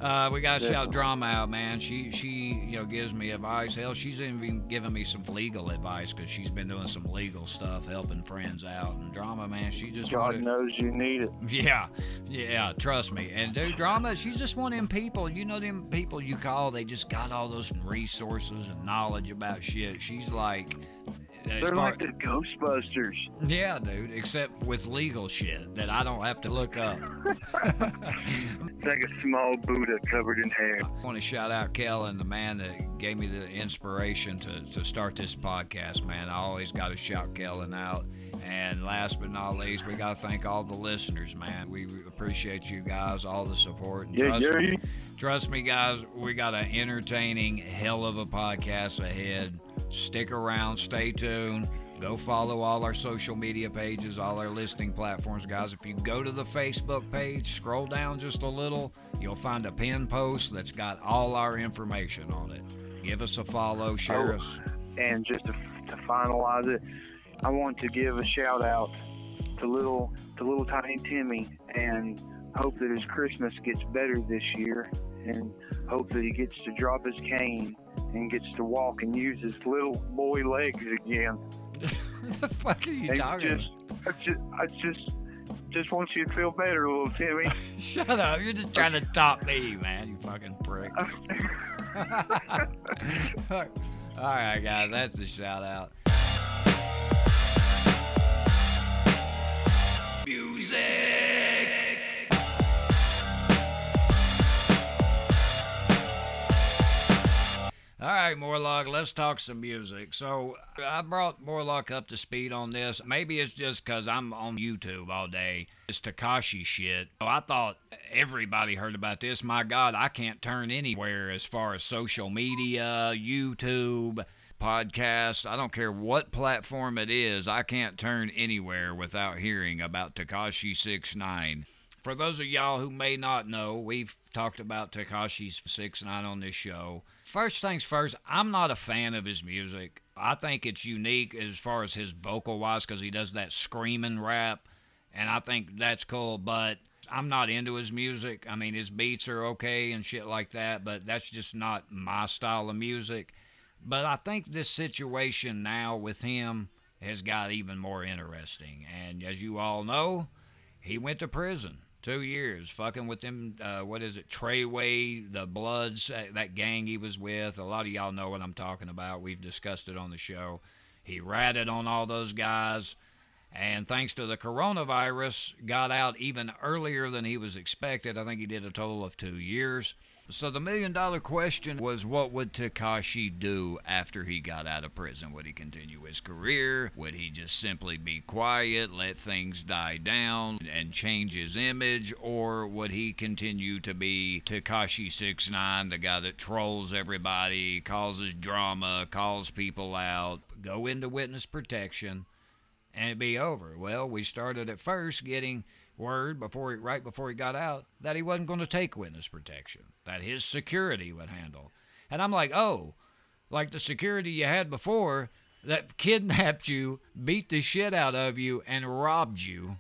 Uh, we gotta shout drama out, man. She she you know gives me advice. Hell, she's even giving me some legal advice because she's been doing some legal stuff, helping friends out. And drama, man, she just God wanted- knows you need it. yeah, yeah, trust me. And dude, drama, she's just one of them people. You know them people you call, they just got all those resources and knowledge about shit. She's like, They're far- like the Ghostbusters. yeah, dude, except with legal shit that I don't have to look up. It's like a small Buddha covered in hair. I want to shout out Kellen, the man that gave me the inspiration to, to start this podcast, man. I always got to shout Kellen out. And last but not least, we got to thank all the listeners, man. We appreciate you guys, all the support. And Yeah, trust. Me, trust me, guys, we got an entertaining hell of a podcast ahead. Stick around, stay tuned. Go follow all our social media pages, all our listing platforms, guys. If you go to the Facebook page, scroll down just a little, you'll find a pin post that's got all our information on it. Give us a follow, share Oh. us. And just to, to finalize it, I want to give a shout out to little to little tiny Timmy and hope that his Christmas gets better this year and hope that he gets to drop his cane and gets to walk and use his little boy legs again. what the fuck are you And talking just, I just, I just, just want you to feel better, little Timmy. Shut up. You're just trying to top me, man, you fucking prick. all right, guys, that's the shout out. All right, Morlock, let's talk some music. So, I brought Morlock up to speed on this. Maybe it's just because I'm on YouTube all day. It's Tekashi shit. Oh, I thought everybody heard about this. My God, I can't turn anywhere as far as social media, YouTube, podcast. I don't care what platform it is. I can't turn anywhere without hearing about Tekashi 69. For those of y'all who may not know, we've talked about Tekashi 69 on this show. First things first, I'm not a fan of his music. I think it's unique as far as his vocal wise because he does that screaming rap, and I think that's cool, but I'm not into his music. I mean, his beats are okay and shit like that, but that's just not my style of music. But I think this situation now with him has got even more interesting. And as you all know, he went to prison two years fucking with them uh, what is it treyway the bloods that gang he was with. A lot of y'all know what i'm talking about. We've discussed it on the show. He ratted on all those guys. And thanks to the coronavirus got out even earlier than he was expected. I think he did a total of two years so the million dollar question was what would Tekashi do after he got out of prison? Would he continue his career? Would he just simply be quiet, let things die down and change his image or would he continue to be Tekashi 69, the guy that trolls everybody, causes drama, calls people out, go into witness protection and it be over? Well, we started at first getting word before he, right before he got out that he wasn't going to take witness protection, that his security would handle. And I'm like, oh, like the security you had before that kidnapped you, beat the shit out of you, and robbed you.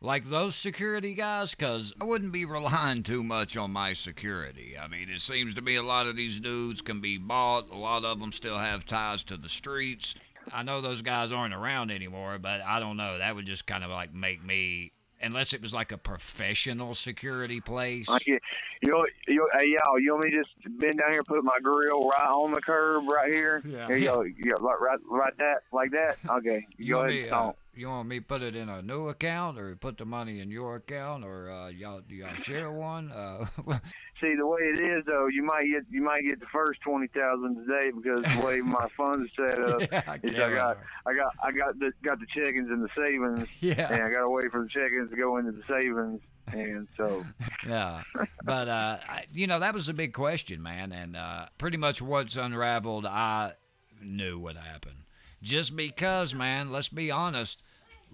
Like those security guys, because I wouldn't be relying too much on my security. I mean, it seems to me a lot of these dudes can be bought. A lot of them still have ties to the streets. I know those guys aren't around anymore, but I don't know. That would just kind of like make me unless it was like a professional security place. Like you, you, you, hey y'all, you want me to just bend down here, and put my grill right on the curb right here? Yeah. Here you go, yeah, like right, right that, like that. Okay, You go ahead me? and Uh. You want me to put it in a new account, or put the money in your account, or uh, y'all do y'all share one? Uh, See the way it is though, you might get you might get the first twenty thousand today because the way my funds are set up. yeah, I is I got. I got I got the got the check-ins and the savings, Yeah. and I got to wait for the check-ins to go into the savings, and so yeah. But uh, I, you know that was a big question, man, and uh, pretty much what's unraveled, I knew what happened Just because, man, let's be honest.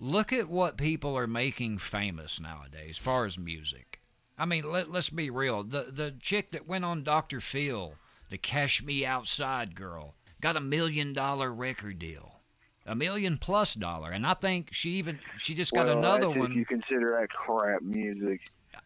Look at what people are making famous nowadays, as far as music. I mean, let, let's be real. The the chick that went on Dr. Phil, the Cash Me Outside girl, got a million dollar record deal. A million plus dollar. And I think she even she just got well, another that's one. If you consider that crap music,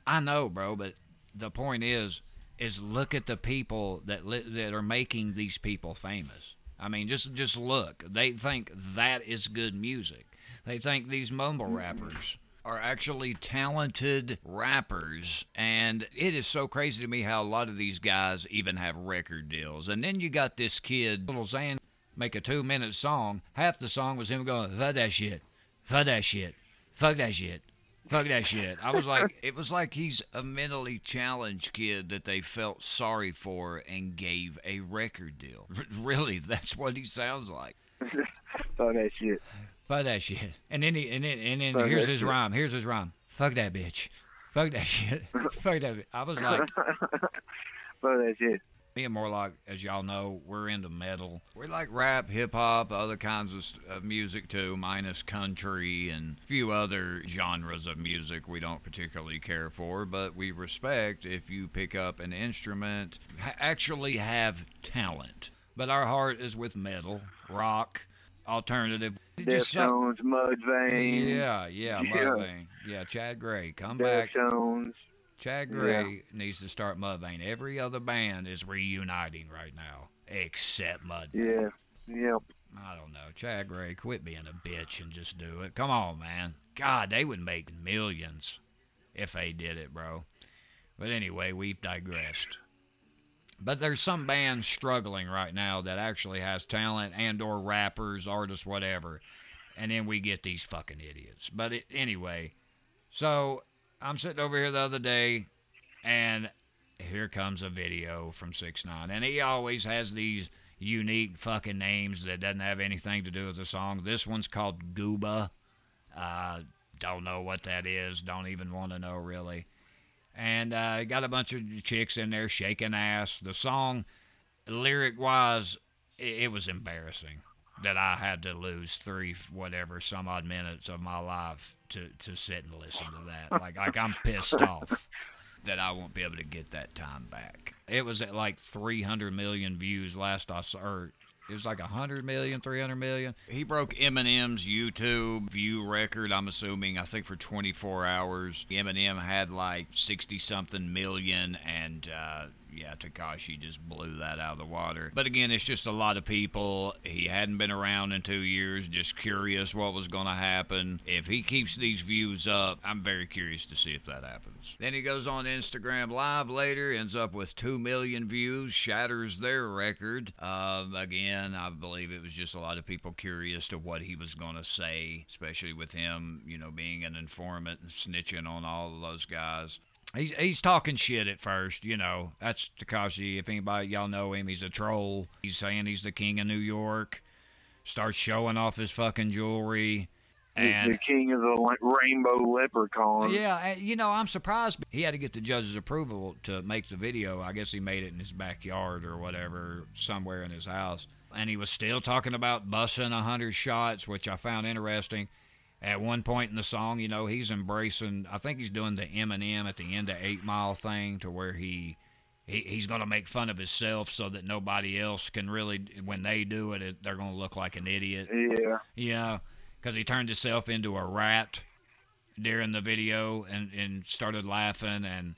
I know, bro, but the point is, is look at the people that li- that are making these people famous. I mean, just just look. They think that is good music. They think these mumble rappers are actually talented rappers, and it is so crazy to me how a lot of these guys even have record deals. And then you got this kid, little Xan, make a two-minute song. Half the song was him going, "Fuck that shit, fuck that shit, fuck that shit." Fuck that shit. I was like, it was like he's a mentally challenged kid that they felt sorry for and gave a record deal. Really, that's what he sounds like. Fuck that shit. Fuck that shit. And then he, and then and then Fuck here's his shit. rhyme. Here's his rhyme. Fuck that bitch. Fuck that shit. Fuck that. Bitch. I was like, Fuck that shit. me and Morlock, as y'all know, we're into metal. We like rap, hip hop, other kinds of, st- of music too, minus country and a few other genres of music we don't particularly care for, but we respect if you pick up an instrument, ha- actually have talent. But our heart is with metal, rock, alternative. It just so- Deftones, Mudvayne, yeah, yeah, Yeah. Mudvayne. Yeah, Chad Gray, come back. Deftones. Chad Gray needs to start Mudvayne. Every other band is reuniting right now, except Mudvayne. Yeah. Yep. I don't know. Chad Gray, quit being a bitch and just do it. Come on, man. God, they would make millions if they did it, bro. But anyway, we've digressed. But there's some bands struggling right now that actually has talent and or rappers, artists, whatever. And then we get these fucking idiots. But it, anyway, so I'm sitting over here the other day and here comes a video from Six Nine, and he always has these unique fucking names that doesn't have anything to do with the song. This one's called Gooba. Uh, don't know what that is. Don't even want to know really. And uh, got a bunch of chicks in there shaking ass. The song, lyric wise, it, it was embarrassing that I had to lose three whatever some odd minutes of my life to to sit and listen to that. Like like I'm pissed off that I won't be able to get that time back. It was at like 300 million views last I saw. Or it was like 100 million, 300 million. He broke Eminem's YouTube view record, I'm assuming, I think for 24 hours. Eminem had like 60 something million, and uh, yeah, Tekashi just blew that out of the water. But again, it's just a lot of people. He hadn't been around in two years, just curious what was going to happen. If he keeps these views up, I'm very curious to see if that happens. Then he goes on Instagram Live later, ends up with 2 million views, shatters their record. Um, again, I believe it was just a lot of people curious to what he was going to say, especially with him, you know, being an informant and snitching on all of those guys. He's, he's talking shit at first, you know. That's Tekashi. If anybody y'all know him, he's a troll. He's saying he's the king of New York. Starts showing off his fucking jewelry. And the king of the rainbow leprechaun. yeah, you know, I'm surprised. He had to get the judge's approval to make the video. I guess he made it in his backyard or whatever, somewhere in his house. And he was still talking about busting a hundred shots, which I found interesting. At one point in the song, you know, he's embracing. I think he's doing the Eminem at the end of Eight Mile thing, to where he, he he's gonna make fun of himself so that nobody else can really, when they do it, it they're gonna look like an idiot. Yeah. Yeah, because he turned himself into a rat during the video and, and started laughing. And,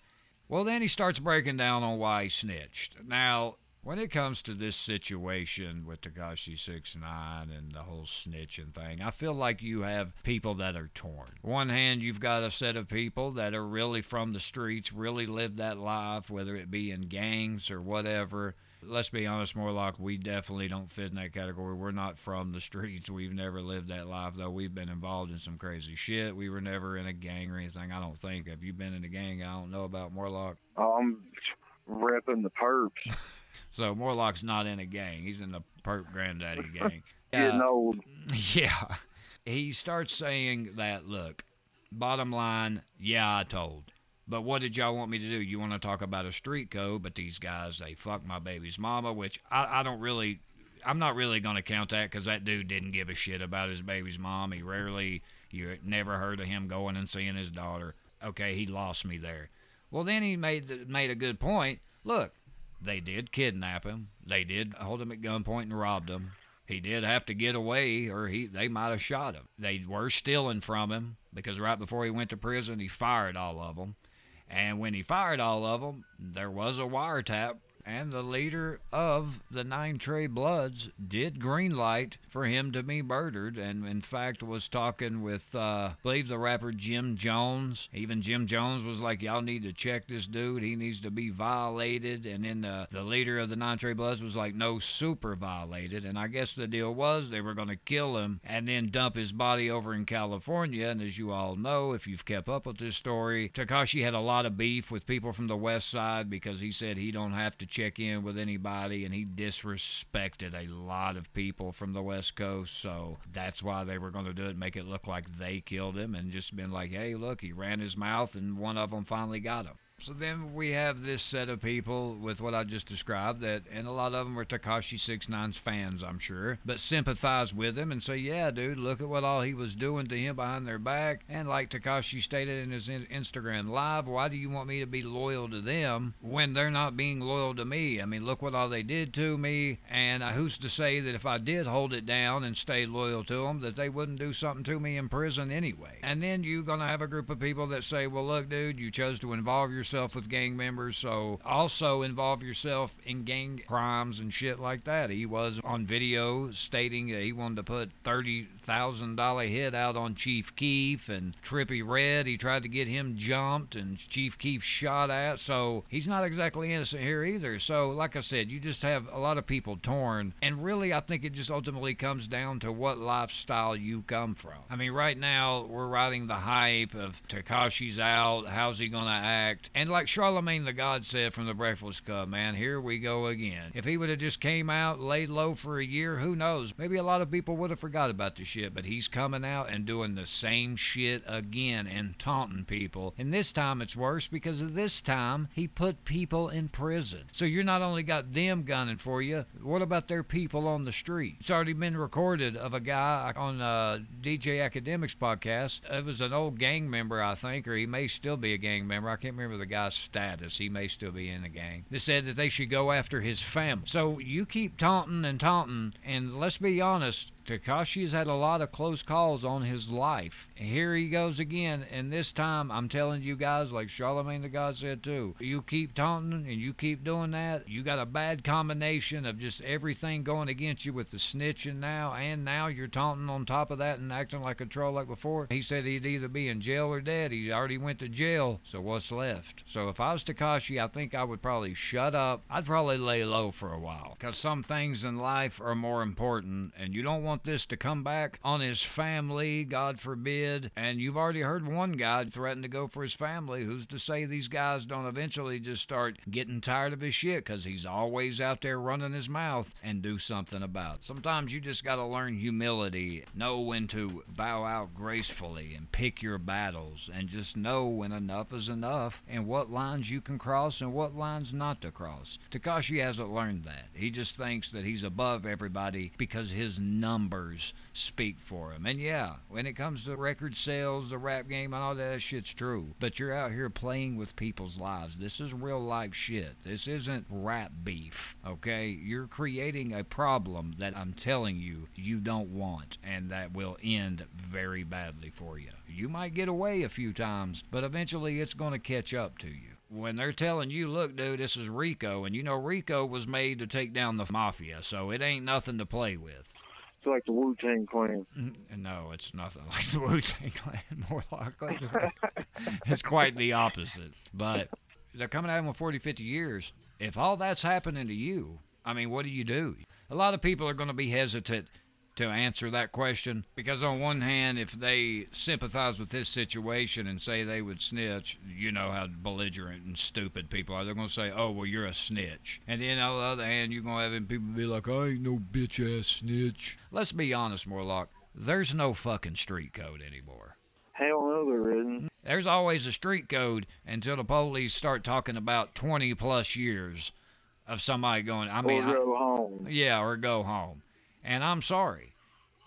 well, then he starts breaking down on why he snitched. Now, when it comes to this situation with Tekashi 69 and the whole snitching thing, I feel like you have people that are torn. One hand, you've got a set of people that are really from the streets, really live that life, whether it be in gangs or whatever. Let's be honest, Morlock, we definitely don't fit in that category. We're not from the streets. We've never lived that life, though. We've been involved in some crazy shit. We were never in a gang or anything, I don't think. Have you been in a gang? I don't know about Morlock. I'm repping the perps. So Morlock's not in a gang. He's in the Perp Granddaddy gang. Getting Uh, old. Yeah. He starts saying that, look, bottom line, yeah, I told. But what did y'all want me to do? You want to talk about a street code, but these guys, they fuck my baby's mama, which I, I don't really, I'm not really going to count that because that dude didn't give a shit about his baby's mom. He rarely, you never heard of him going and seeing his daughter. Okay, he lost me there. Well, then he made the, made a good point. Look, they did kidnap him. They did hold him at gunpoint and robbed him. He did have to get away, or he they might have shot him. They were stealing from him because right before he went to prison, he fired all of them. And when he fired all of them, there was a wiretap and the leader of the Nine Trey Bloods did greenlight for him to be murdered, and in fact was talking with, uh, I believe, the rapper Jim Jones. Even Jim Jones was like, "Y'all need to check this dude. He needs to be violated." And then the the leader of the Nine Trey Bloods was like, "No, super violated." And I guess the deal was they were going to kill him and then dump his body over in California. And as you all know, if you've kept up with this story, Tekashi had a lot of beef with people from the West Side because he said he don't have to check in with anybody and he disrespected a lot of people from the West Coast. So that's why they were going to do it, make it look like they killed him and just been like, hey, look, he ran his mouth and one of them finally got him. So then we have this set of people with what I just described that, and a lot of them are Tekashi 69's fans, I'm sure, but sympathize with him and say, yeah, dude, look at what all he was doing to him behind their back. And like Tekashi stated in his Instagram live, why do you want me to be loyal to them when they're not being loyal to me? I mean, look what all they did to me. And uh, who's to say that if I did hold it down and stay loyal to them, that they wouldn't do something to me in prison anyway? And then you're to have a group of people that say, well, look, dude, you chose to involve yourself yourself with gang members, so also involve yourself in gang crimes and shit like that. He was on video stating that he wanted to put thirty thousand dollar hit out on Chief Keef and Trippie Redd. He tried to get him jumped and Chief Keef shot at. So he's not exactly innocent here either. So like I said, you just have a lot of people torn, and really I think it just ultimately comes down to what lifestyle you come from. I mean, right now we're riding the hype of Tekashi's out. How's he gonna act? And like Charlemagne the God said from the Breakfast Club, man, here we go again. If he would have just came out, laid low for a year, who knows? Maybe a lot of people would have forgot about the shit, but he's coming out and doing the same shit again and taunting people. And this time it's worse because this time he put people in prison. So you're not only got them gunning for you, what about their people on the street? It's already been recorded of a guy on uh, DJ Akademiks podcast. It was an old gang member, I think, or he may still be a gang member. I can't remember the guy's status. He may still be in the gang. They said that they should go after his family. So you keep taunting and taunting, and let's be honest, Tekashi's had a lot of close calls on his life. Here he goes again, and this time I'm telling you guys, like Charlemagne the God said too, you keep taunting and you keep doing that, you got a bad combination of just everything going against you with the snitching now, and now you're taunting on top of that and acting like a troll like before. He said he'd either be in jail or dead. He already went to jail, so what's left? So if I was Tekashi, I think I would probably shut up. I'd probably lay low for a while, because some things in life are more important, and you don't want want this to come back on his family, God forbid. And you've already heard one guy threaten to go for his family. Who's to say these guys don't eventually just start getting tired of his shit because he's always out there running his mouth and do something about it? Sometimes you just got to learn humility, know when to bow out gracefully and pick your battles, and just know when enough is enough and what lines you can cross and what lines not to cross. Tekashi hasn't learned that. He just thinks that he's above everybody because his number numbers speak for him. And yeah, when it comes to record sales, the rap game, and all that shit's true. But you're out here playing with people's lives. This is real life shit. This isn't rap beef, okay? You're creating a problem that I'm telling you you don't want and that will end very badly for you. You might get away a few times, but eventually it's going to catch up to you when they're telling you, look, dude, this is RICO, and you know RICO was made to take down the mafia, so it ain't nothing to play with. It's like the Wu Tang Clan. Mm, no, it's nothing like the Wu Tang Clan. More likely, it's quite the opposite. But they're coming at him with 40, 50 years. If all that's happening to you, I mean, what do you do? A lot of people are going to be hesitant to answer that question. Because on one hand if they sympathize with this situation and say they would snitch you know how belligerent and stupid people are. They're going to say oh well you're a snitch. And then on the other hand you're going to have people be like i ain't no bitch ass snitch. Let's be honest morlock. There's no fucking street code anymore. Hell no there isn't. There's always a street code until the police start talking about 20 plus years of somebody going i mean or go I, home. Yeah or go home and I'm sorry.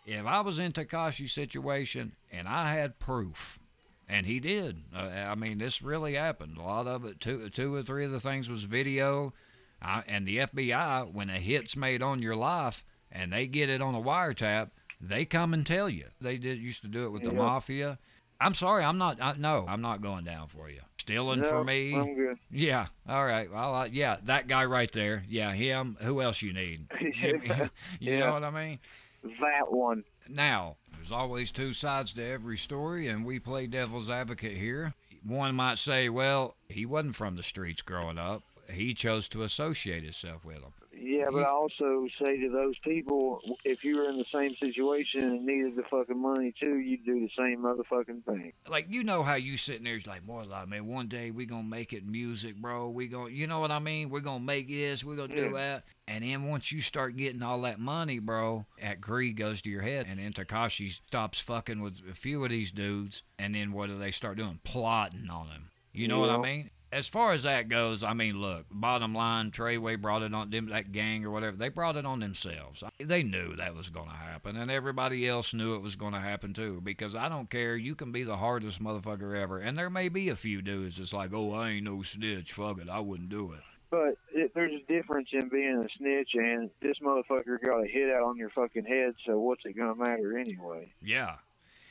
If I was in Tekashi's situation and I had proof, and he did, uh, I mean, this really happened. A lot of it, two, two or three of the things was video. Uh, and the FBI, when a hit's made on your life and they get it on a wiretap, they come and tell you. They did used to do it with the Yeah. mafia. I'm sorry. I'm not. I, no, I'm not going down for you. Stealing no, for me. I'm good. Yeah. All right. Well, yeah, that guy right there. Yeah, him. Who else you need? Me- you Yeah. know what I mean? That one. Now, there's always two sides to every story, and we play devil's advocate here. One might say, well, he wasn't from the streets growing up. He chose to associate himself with them. Yeah, but I also say to those people, if you were in the same situation and needed the fucking money too, you'd do the same motherfucking thing. Like, you know how you sitting there, it's like, more like, man, one day we going to make it music, bro. We going to, you know what I mean? We're going to make this, we're going to do that. And then once you start getting all that money, bro, that greed goes to your head. And then Tekashi stops fucking with a few of these dudes. And then what do they start doing? Plotting on them. You know what I mean? As far as that goes, I mean, look, bottom line, Treyway brought it on them, that gang or whatever. They brought it on themselves. They knew that was going to happen, and everybody else knew it was going to happen too. Because I don't care, you can be the hardest motherfucker ever, and there may be a few dudes that's like, oh, I ain't no snitch, fuck it, I wouldn't do it. But it, there's a difference in being a snitch and this motherfucker got a hit out on your fucking head. So what's it gonna matter anyway? Yeah,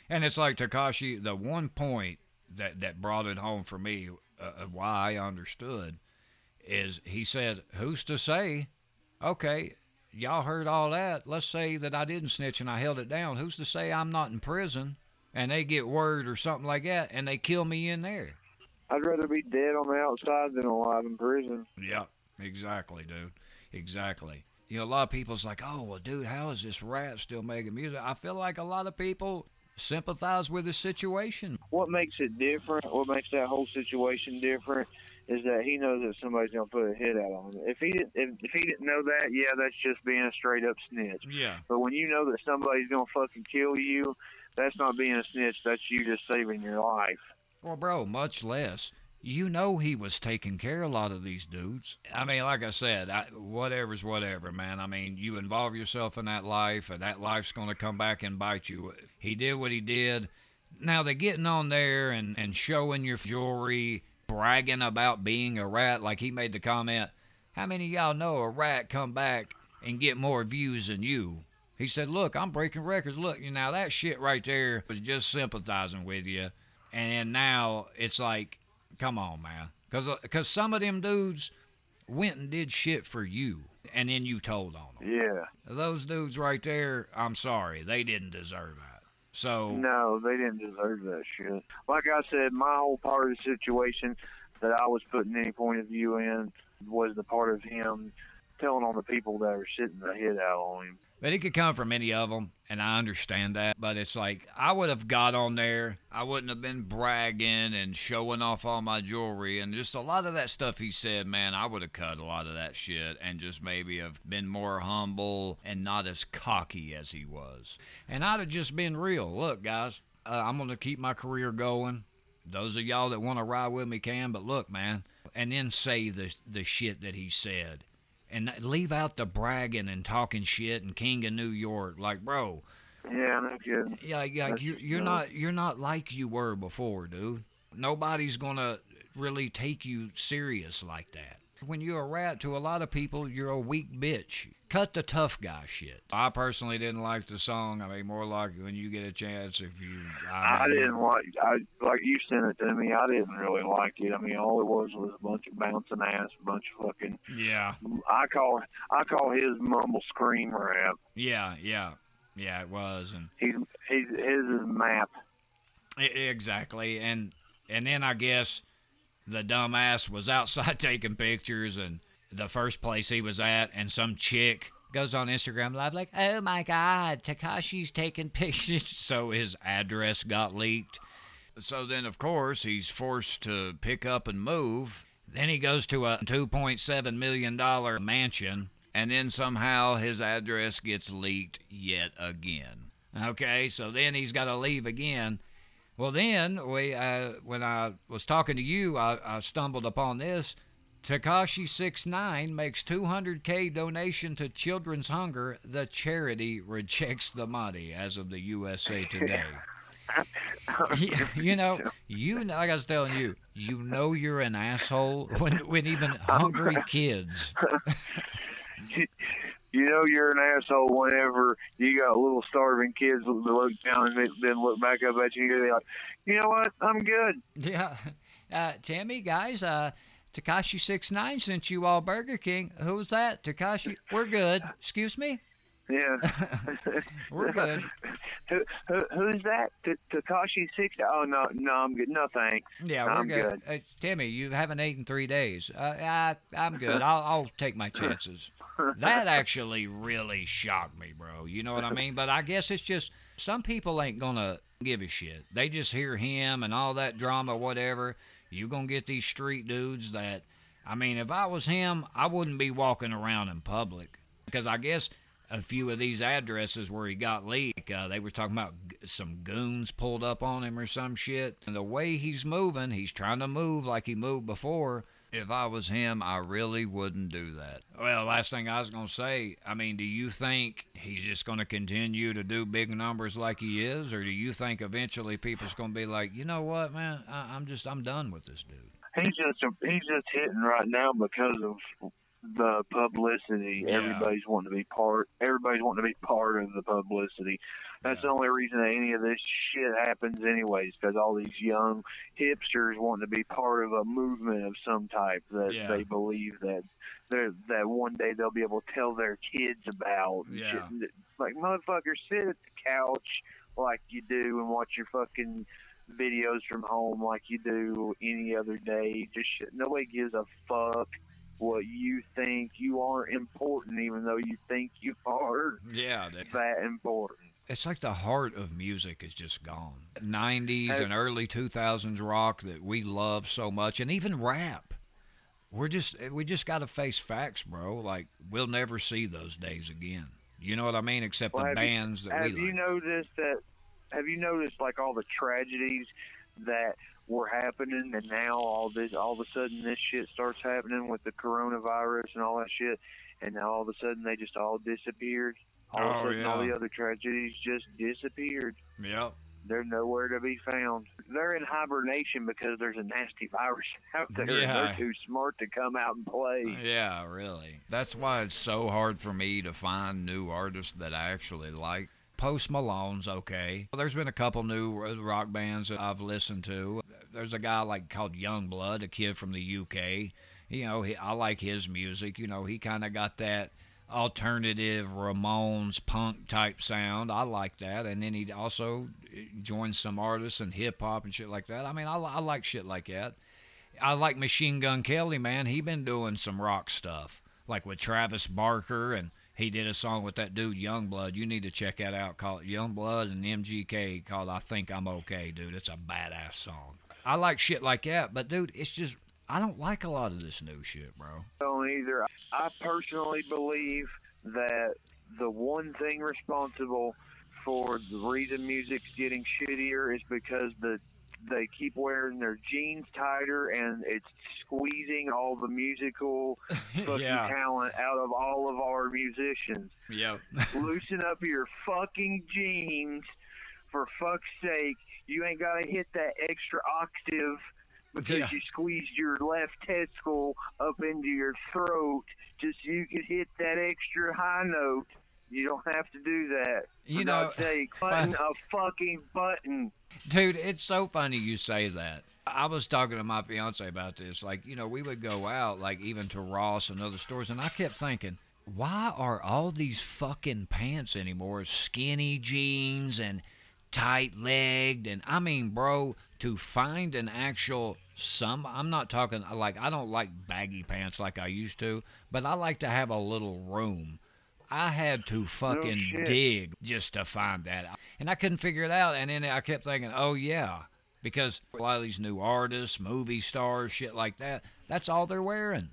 and it's like Tekashi. The one point that that brought it home for me, uh, uh, why I understood, is he said, "Who's to say? Okay, y'all heard all that. Let's say that I didn't snitch and I held it down. Who's to say I'm not in prison?" And they get word or something like that, and they kill me in there. I'd rather be dead on the outside than alive in prison. Yeah, exactly, dude. Exactly. You know, a lot of people's like, oh, well, dude, how is this rat still making music? I feel like a lot of people sympathize with the situation. What makes it different? What makes that whole situation different? Is that he knows that somebody's gonna put a hit out on him. If he didn't, if, if he didn't know that, yeah, that's just being a straight up snitch. Yeah. But when you know that somebody's gonna fucking kill you, that's not being a snitch. That's you just saving your life. Well, bro, much less. You know he was taking care of a lot of these dudes. I mean, like I said, I, whatever's whatever, man. I mean, you involve yourself in that life, and that life's going to come back and bite you. He did what he did. Now they're getting on there and, and showing your jewelry, bragging about being a rat. Like he made the comment, how many y'all know a rat come back and get more views than you? He said, look, I'm breaking records. Look, you know, that shit right there was just sympathizing with you. And now it's like, come on, man. Because uh, cause some of them dudes went and did shit for you, and then you told on them. Yeah. Those dudes right there, I'm sorry, they didn't deserve that. So, No, they didn't deserve that shit. Like I said, my whole part of the situation that I was putting any point of view in was the part of him telling on the people that were sitting the hit out on him. But it could come from any of them, and I understand that. But it's like, I would have got on there. I wouldn't have been bragging and showing off all my jewelry and just a lot of that stuff he said, man, I would have cut a lot of that shit and just maybe have been more humble and not as cocky as he was. And I'd have just been real. Look, guys, uh, I'm going to keep my career going. Those of y'all that want to ride with me can, but look, man, and then say the the shit that he said, and leave out the bragging and talking shit and King of New York. Like, bro, Yeah, no kidding. yeah, That's you're you're not you're not like you were before, dude. Nobody's gonna really take you serious like that. When you're a rat to a lot of people, you're a weak bitch. Cut the tough guy shit. I personally didn't like the song. I mean, more like when you get a chance, if you. I mean, didn't like. I like you sent it to me. I didn't really like it. I mean, all it was was a bunch of bouncing ass, a bunch of fucking. Yeah, I call I call his mumble scream rap. yeah, yeah, yeah. It was, and He's he's his is map. Exactly, and and then I guess the dumbass was outside taking pictures, and the first place he was at, and some chick goes on Instagram live like, "Oh my God, Tekashi's taking pictures," so his address got leaked. So then, of course, he's forced to pick up and move. Then he goes to a 2.7 million dollar mansion, and then somehow his address gets leaked yet again. Okay, so then he's got to leave again. Well, then we, uh, when I was talking to you, I, I stumbled upon this. Tekashi 69 makes 200k donation to Children's Hunger. The charity rejects the money, as of the USA Today. you, you know, you know, like I was telling you, you know you're an asshole when when even hungry kids. You you know you're an asshole whenever you got little starving kids that look down and then look back up at you and they're like, you know what, I'm good. Yeah. Uh, Timmy, guys, uh, Tekashi six nine sent you all Burger King. Who was that? Tekashi. We're good. Excuse me. Yeah. We're good. who, who, who's that? Tekashi six? Oh no, no, I'm good. No thanks. Yeah, we're I'm good. Uh, Timmy, you haven't eaten three days. Uh, I, I'm good. I'll, I'll take my chances. That actually really shocked me, bro. You know what I mean? But I guess it's just some people ain't gonna give a shit. They just hear him and all that drama, whatever. You gonna get these street dudes that. I mean, if I was him, I wouldn't be walking around in public because I guess a few of these addresses where he got leaked, uh, they were talking about some goons pulled up on him or some shit. And the way he's moving, he's trying to move like he moved before. If I was him, I really wouldn't do that. Well, last thing I was going to say, I mean, do you think he's just going to continue to do big numbers like he is? Or do you think eventually people's going to be like, you know what, man, I- I'm just, I'm done with this dude? He's just he's just hitting right now because of the publicity. Yeah. Everybody's wanting to be part. Everybody's wanting to be part of the publicity. That's the only reason that any of this shit happens, anyways, because all these young hipsters want to be part of a movement of some type that Yeah. they believe that they're, that one day they'll be able to tell their kids about. Yeah. shit. Like motherfucker, sit at the couch like you do and watch your fucking videos from home like you do any other day. Just shit. nobody gives a fuck what you think. You aren't important, even though you think you are Yeah, that important. it's like the heart of music is just gone. 90s Hey. and early 2000s rock that we love so much and even rap. We're just we just got to face facts, bro. Like we'll never see those days again. You know what I mean? Except Well, the have you- bands that Have we you like. noticed that? Have you noticed like all the tragedies that were happening, and now all this, all of a sudden, this shit starts happening with the coronavirus and all that shit, and now all of a sudden they just all disappeared. All of Oh, a sudden, all the other tragedies just disappeared. Yep. They're nowhere to be found. They're in hibernation because there's a nasty virus out there. Yeah. They're too smart to come out and play. Uh, yeah, really. That's why it's so hard for me to find new artists that I actually like. Post Malone's okay. There's been a couple new rock bands that I've listened to. There's a guy like called Youngblood, a kid from the UK. You know, he, I like his music. You know, he kind of got that alternative Ramones punk type sound. I like that. And then he also eh, joined some artists and hip hop and shit like that. I mean, I, I like shit like that. I like Machine Gun Kelly, man. He been doing some rock stuff, like with Travis Barker, and he did a song with that dude Youngblood. You need to check that out. Called Youngblood and MGK called "I Think I'm Okay," dude. It's a badass song. I like shit like that, but dude, it's just I don't like a lot of this new shit, bro. don't either. I personally believe that the one thing responsible for the reason music's getting shittier is because the they keep wearing their jeans tighter and it's squeezing all the musical fucking yeah, talent out of all of our musicians. yeah, Loosen up your fucking jeans for fuck's sake. You ain't gotta hit that extra octave because Yeah. you squeezed your left testicle up into your throat just so you could hit that extra high note. You don't have to do that. You know, sake, button a fucking button. Dude, it's so funny you say that. I was talking to my fiance about this. Like, you know, we would go out, like even to Ross and other stores, and I kept thinking, why are all these fucking pants anymore skinny jeans and tight legged? And I mean, bro, to find an actual some, I'm not talking like I don't like baggy pants like I used to, but I like to have a little room. I had to fucking shit. dig just to find that out. And I couldn't figure it out. And then I kept thinking, oh, yeah. Because a lot of these new artists, movie stars, shit like that, that's all they're wearing.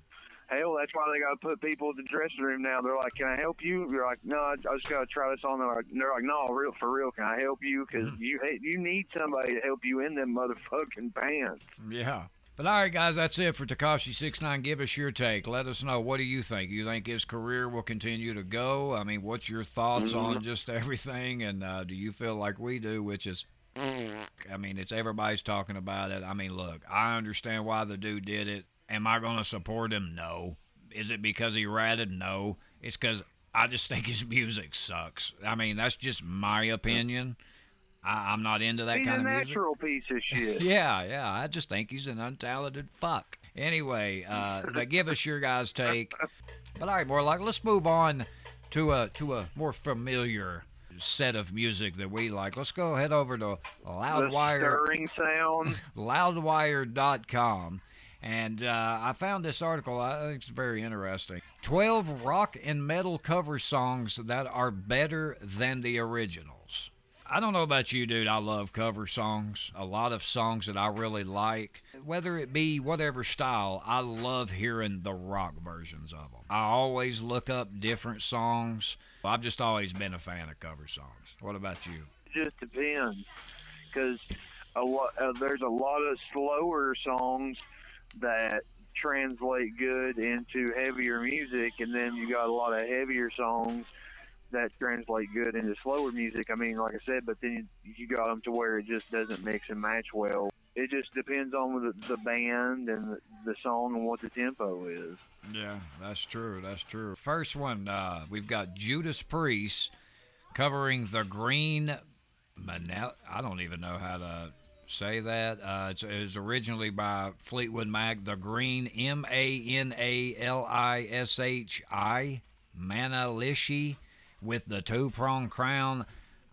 Hell, that's why they got to put people in the dressing room now. They're like, "Can I help you?" You're like, "No, I just got to try this on." They're like, they're like, "No, real for real, can I help you? Because mm-hmm. you you need somebody to help you in them motherfucking pants." Yeah. But all right, guys, that's it for Tekashi Six Nine. Give us your take. Let us know. What do you think? You think his career will continue to go? I mean, what's your thoughts on just everything? And uh, do you feel like we do, which is, I mean, it's everybody's talking about it. I mean, look, I understand why the dude did it. Am I going to support him? No. Is it because he ratted? No. It's because I just think his music sucks. I mean, that's just my opinion. I, I'm not into that He's kind of music. natural piece of shit. Yeah, yeah. I just think he's an untalented fuck. Anyway, uh, but give us your guys' take. But all right, Morlock let's move on to a to a more familiar set of music that we like. Let's go head over to the Loudwire stirring sound. loudwire.com and uh, I found this article. I think it's very interesting. 12 rock and metal cover songs that are better than the originals. I don't know about you, dude. I love cover songs. A lot of songs that I really like, whether it be whatever style, I love hearing the rock versions of them. I always look up different songs. I've just always been a fan of cover songs. What about you? It just depends, because a uh, there's a lot of slower songs that translate good into heavier music, and then you got a lot of heavier songs that translate good into slower music. I mean, like I said, but then you, got them to where it just doesn't mix and match well. It just depends on the, the band and the, the song and what the tempo is. Yeah, that's true. That's true. First one, uh, we've got Judas Priest covering the Green Manel. I don't even know how to say that. Uh, it's, it was originally by Fleetwood Mac. The Green, M A N A L I S H I, Manalishi, with the two prong crown.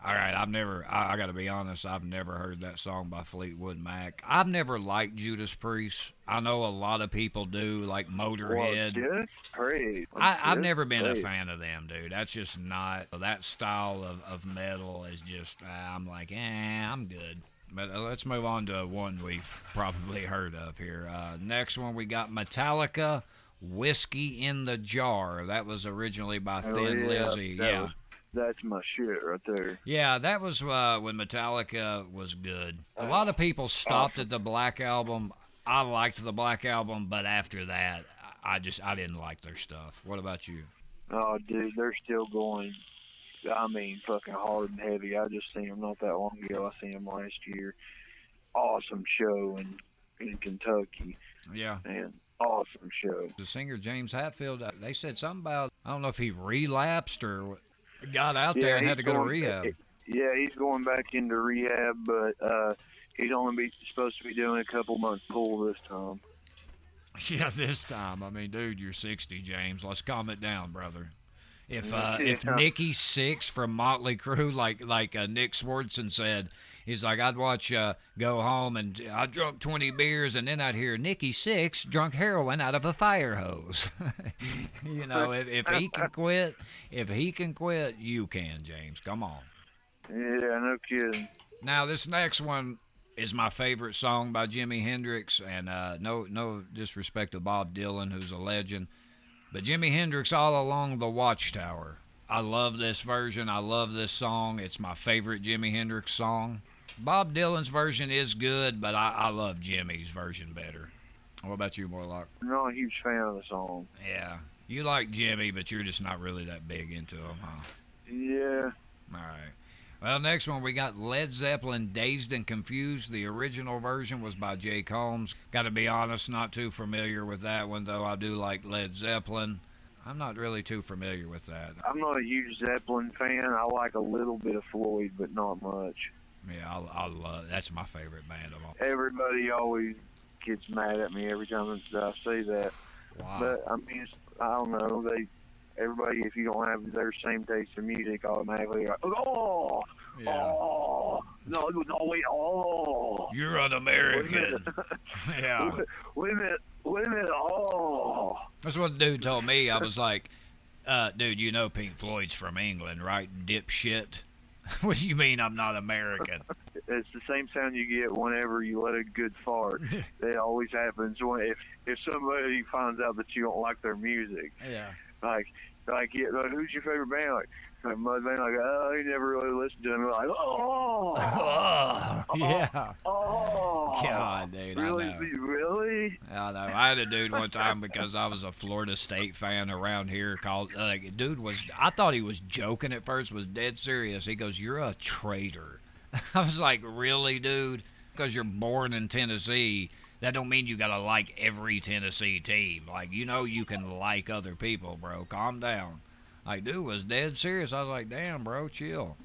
All right, I've never. I, I got to be honest. I've never heard that song by Fleetwood Mac. I've never liked Judas Priest. I know a lot of people do, like Motorhead. Well, praise. I, I've never been a fan of them, dude. That's just not that style of, of metal is just. Uh, I'm like, eh, I'm good. But uh, let's move on to one we've probably heard of here. Uh, next one we got Metallica, "Whiskey in the Jar." That was originally by Oh, Thin yeah, Lizzy. that Yeah, was- that's my shit right there. yeah, that was uh, when Metallica was good. A lot of people stopped at the Black Album. I liked the Black Album, but after that, I just I didn't like their stuff. What about you? Oh, dude, they're still going. I mean, fucking hard and heavy. I just seen them not that long ago. I seen them last year. Awesome show in in Kentucky, Yeah. man. Awesome show. the singer James Hetfield, uh, they said something about I don't know if he relapsed or got out there and had to go to rehab. Yeah, he's going back into rehab, but uh, he's only be, supposed to be doing a couple months pull this time. Yeah, this time. I mean, dude, you're 60, James. Let's calm it down, brother. If uh, if Nikki Sixx from Motley Crue, like like uh, Nick Swardson said, he's like I'd watch uh, go home and I drunk 20 beers and then I'd hear Nikki Sixx drunk heroin out of a fire hose. you know, if, if he can quit, if he can quit, you can, James. Come on. Yeah, no kidding. Now this next one is my favorite song by Jimi Hendrix, and uh, no no disrespect to Bob Dylan, who's a legend, but Jimi Hendrix all along the Watchtower. I love this version. I love this song. It's my favorite Jimi Hendrix song. Bob Dylan's version is good, but I, I love Jimi's version better. What about you, Morlock? I'm not a huge fan of the song. Yeah, you like Jimmy, but you're just not really that big into him, huh? Yeah, All right. Well, next one we got Led Zeppelin Dazed and Confused. The original version was by Jake Holmes. Got to be honest, not too familiar with that one, though I do like Led Zeppelin. I'm not really too familiar with that. I'm not a huge Zeppelin fan. I like a little bit of Floyd, but not much. Yeah, I, I love that's my favorite band of all. Everybody always gets mad at me every time I say that. Wow. But I mean, it's, I don't know. They everybody, if you don't have their same taste in music, automatically like, oh, yeah. oh, no, no, wait, oh. You're an American. yeah. Wait a minute, wait a minute, oh. That's what the dude told me. I was like, uh, dude, you know Pink Floyd's from England, right? Dipshit. what do you mean I'm not American? It's the same sound you get whenever you let a good fart. it always happens when if if somebody finds out that you don't like their music. yeah. Like like, yeah, who's your favorite band? Like like Mudvayne. Like oh, you never really listened to him. Like oh, Oh, yeah. oh. God, dude, I Really, know. really? I know. I had a dude one time because I was a Florida State fan around here. Called like, dude was. I thought he was joking at first. Was dead serious. He goes, "You're a traitor." I was like, "Really, dude?" Because you're born in Tennessee, that don't mean you gotta like every Tennessee team. Like, you know, you can like other people, bro. Calm down. Like, dude was dead serious. I was like, damn, bro, chill.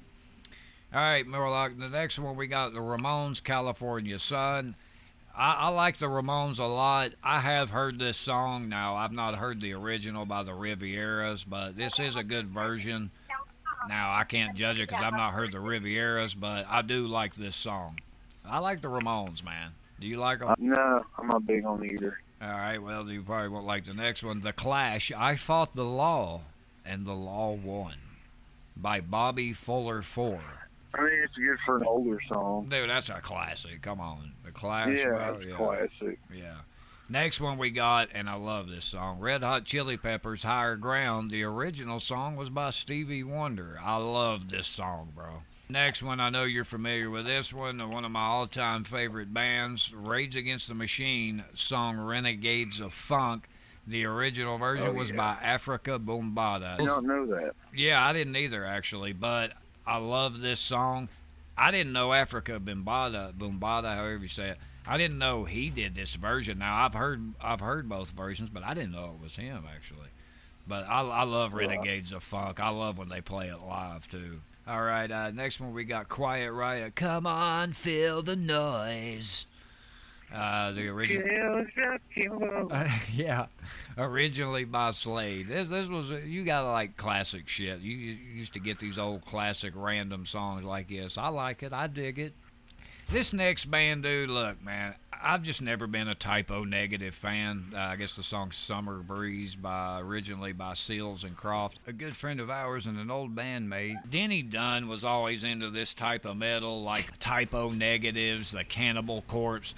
All right, Morlock. The next one we got the Ramones, California Sun. I, I like the Ramones a lot. I have heard this song now. I've not heard the original by the Rivieras, but this is a good version. Now I can't judge it because I've not heard the Rivieras, but I do like this song. I like the Ramones, man. Do you like them? Uh, no, I'm not big on either. All right, well, you probably won't like the next one. The Clash, I Fought the Law, and the Law Won, by Bobby Fuller 4. I mean, it's good for an older song. Dude, that's a classic. Come on. The Clash. yeah, yeah. classic. Yeah. Next one we got, and I love this song Red Hot Chili Peppers Higher Ground. The original song was by Stevie Wonder. I love this song, bro. Next one, I know you're familiar with this one. Uh, one of my all time favorite bands, Rage Against the Machine, song Renegades of Funk. The original version Oh, was yeah. by Africa Bombada. I don't know that. Yeah, I didn't either actually, but I love this song. I didn't know Africa Bombada, Bombada, however you say it. I didn't know he did this version. Now I've heard I've heard both versions, but I didn't know it was him actually. But I, I love Renegades of Funk. I love when they play it live too. All right, uh, next one we got Quiet Riot. Come on, feel the noise. Uh, the original. yeah, originally by Slade. This this was you got like classic shit. You, you used to get these old classic random songs like this. I like it. I dig it. This next band, dude, look, man, I've just never been a Type O Negative fan. Uh, I guess the song "Summer Breeze" by originally by Seals and Croft, a good friend of ours and an old bandmate. Denny Dunn was always into this type of metal, like Type O Negatives, the Cannibal Corpse.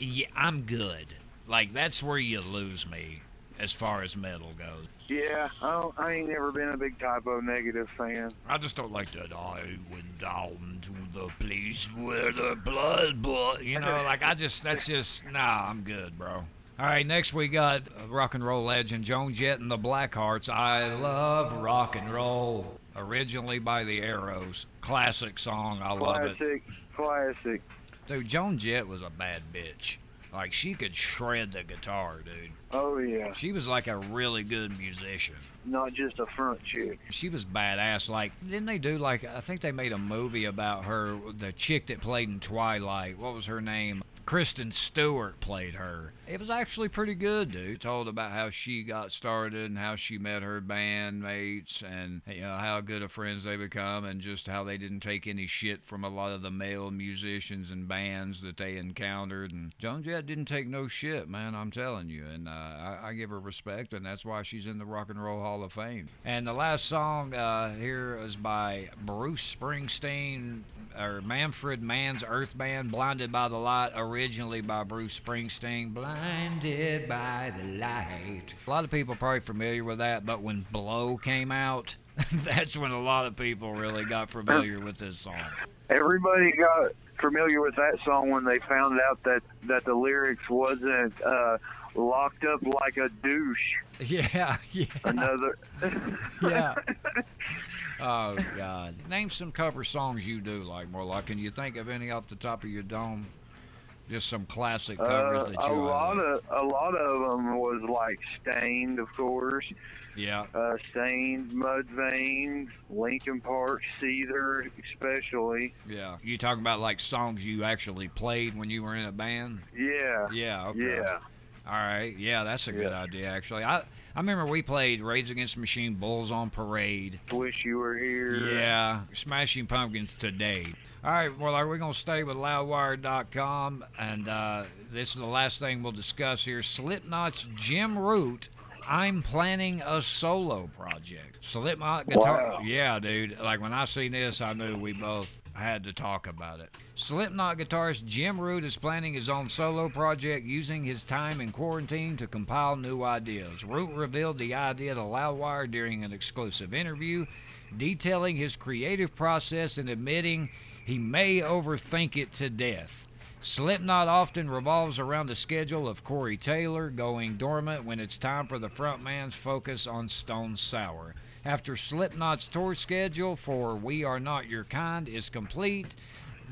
Yeah, I'm good. Like that's where you lose me as far as metal goes. Yeah, I, I ain't never been a big Type O Negative fan. I just don't like that. I went down to the place where the blood boiled. You know, like I just that's just nah. I'm good, bro. All right, next we got rock and roll legend Joan Jett and the Blackhearts. I love rock and roll. Originally by the Arrows, classic song. I love it. Classic, classic. Dude, Joan Jett was a bad bitch. Like she could shred the guitar, dude. Oh yeah, She was like a really good musician. not just a front chick. She was badass. Like, didn't they do like I think they made a movie about her, the chick that played in Twilight. What was her name? Kristen Stewart played her. It was actually pretty good, dude. Told about how she got started and how she met her bandmates and you know how good of friends they become and just how they didn't take any shit from a lot of the male musicians and bands that they encountered. And Joan Jett didn't take no shit, man. I'm telling you, and uh, I, I give her respect, and that's why she's in the Rock and Roll Hall of Fame. And the last song uh, here is by Bruce Springsteen or Manfred Mann's Earth Band, "Blinded by the Light," originally by Bruce Springsteen. Blinded by the light. A lot of people are probably familiar with that, but when "Blow" came out. That's when a lot of people really got familiar with this song. Everybody got familiar with that song when they found out that that the lyrics wasn't uh, locked up like a douche. Yeah, yeah. Another. yeah. Oh God! Name some cover songs you do like Morlock. Can you think of any off the top of your dome? Just some classic covers Uh, that a you lot like. of a lot of them was like Staind, of course. Yeah, Uh, Staind, Mudvayne, Linkin Park, Seether, especially. yeah. You talking about like songs you actually played when you were in a band? Yeah, Yeah. Okay. yeah. All right. Yeah, that's a good idea actually. I I remember we played Rage Against the Machine, Bulls on Parade. Wish you were here. Yeah, Smashing Pumpkins today. All right, well, are we going to stay with loudwire.com? And uh, this is the last thing we'll discuss here. Slipknot's Jim Root. I'm planning a solo project. Slipknot guitar. Wow. Yeah, dude. Like when I seen this, I knew we both had to talk about it. Slipknot guitarist Jim Root is planning his own solo project using his time in quarantine to compile new ideas. Root revealed the idea to Loudwire during an exclusive interview, detailing his creative process and admitting he may overthink it to death. Slipknot often revolves around the schedule of Corey Taylor going dormant when it's time for the frontman's focus on Stone Sour. After Slipknot's tour schedule for We Are Not Your Kind is complete,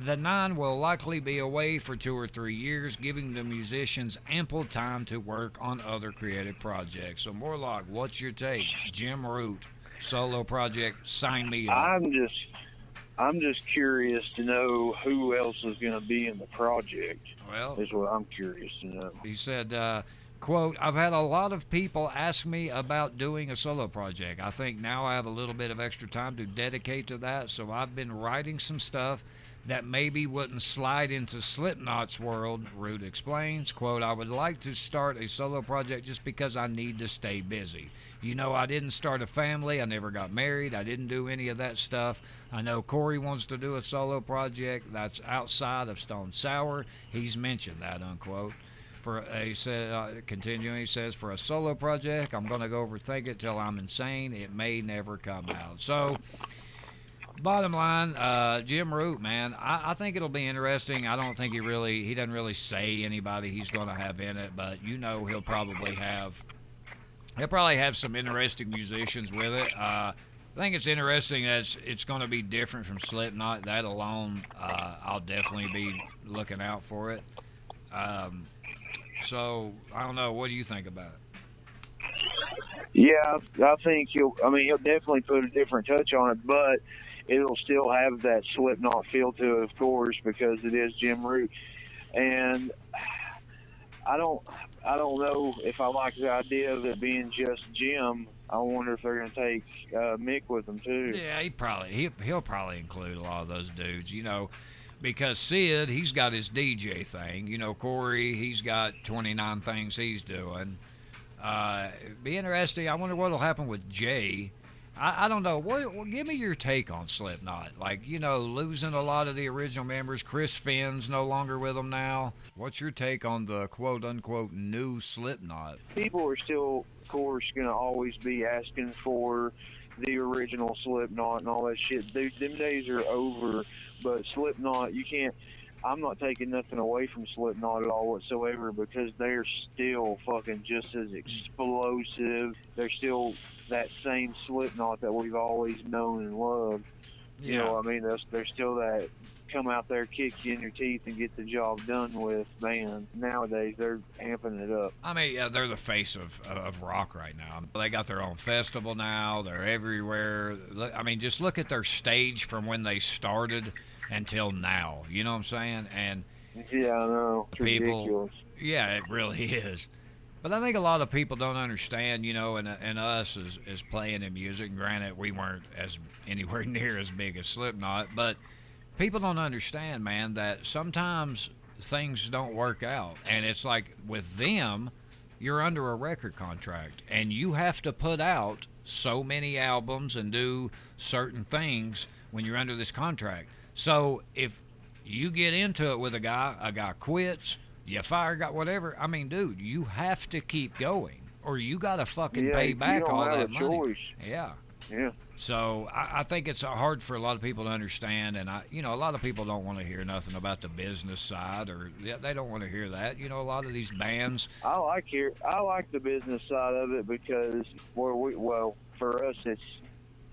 the nine will likely be away for two or three years, giving the musicians ample time to work on other creative projects. So, Morlock, what's your take? Jim Root. solo project, sign me up. I'm just, I'm just curious to know who else is going to be in the project. well, Is what I'm curious to know. he said, uh, "quote I've had a lot of people ask me about doing a solo project. I think now I have a little bit of extra time to dedicate to that, so I've been writing some stuff." That maybe wouldn't slide into Slipknot's world, Root explains. Quote, I would like to start a solo project just because I need to stay busy. You know, I didn't start a family. I never got married. I didn't do any of that stuff. I know Corey wants to do a solo project that's outside of Stone Sour. He's mentioned that, unquote. For he said, uh, continuing, he says, for a solo project, I'm going to go overthink it till I'm insane. It may never come out. So, bottom line, uh, Jim Root, man, I, I think it'll be interesting. I don't think he really, he doesn't really say anybody he's going to have in it, but you know he'll probably have He'll probably have some interesting musicians with it. Uh, I think it's interesting that it's, it's going to be different from Slipknot. That alone, uh, I'll definitely be looking out for it. Um, so I don't know. What do you think about it? Yeah, I think he'll. I mean, he'll definitely put a different touch on it, but it'll still have that Slipknot feel to it, of course, because it is Jim Root. And I don't, I don't know if I like the idea of it being just Jim. I wonder if they're going to take uh, Mick with them too. Yeah, he probably he he'll probably include a lot of those dudes. You know, because Sid he's got his DJ thing. You know, Corey he's got 29 things he's doing. Uh, be interesting. I wonder what'll happen with Jay. I, I don't know. What, give me your take on Slipknot. Like you know, losing a lot of the original members. Chris Fehn's no longer with them now. What's your take on the quote unquote new Slipknot? People are still, of course, going to always be asking for the original Slipknot and all that shit. Dude, them days are over. But Slipknot, you can't. I'm not taking nothing away from Slipknot at all whatsoever because they're still fucking just as explosive. They're still that same Slipknot that we've always known and loved. You know what I mean? They're, they're still that come out there, kick you in your teeth, and get the job done with band. Nowadays, they're amping it up. I mean, yeah, they're the face of, of rock right now. They got their own festival now. They're everywhere. I mean, just look at their stage from when they started until now. You know what I'm saying? And Yeah, I know. It's People- ridiculous. yeah, it really is. But I think a lot of people don't understand, you know, and, and us as, as playing in music. Granted, we weren't as anywhere near as big as Slipknot, but people don't understand, man, that sometimes things don't work out. And it's like with them, you're under a record contract and you have to put out so many albums and do certain things when you're under this contract. So if you get into it with a guy, a guy quits, you fire, got whatever. I mean, dude, you have to keep going, or you got to fucking Yeah, pay you back all have that a money. choice. Yeah. Yeah. So I, I think it's hard for a lot of people to understand, and I, you know, a lot of people don't want to hear nothing about the business side, or they don't want to hear that. You know, a lot of these bands, I like here. I like the business side of it because where we well for us it's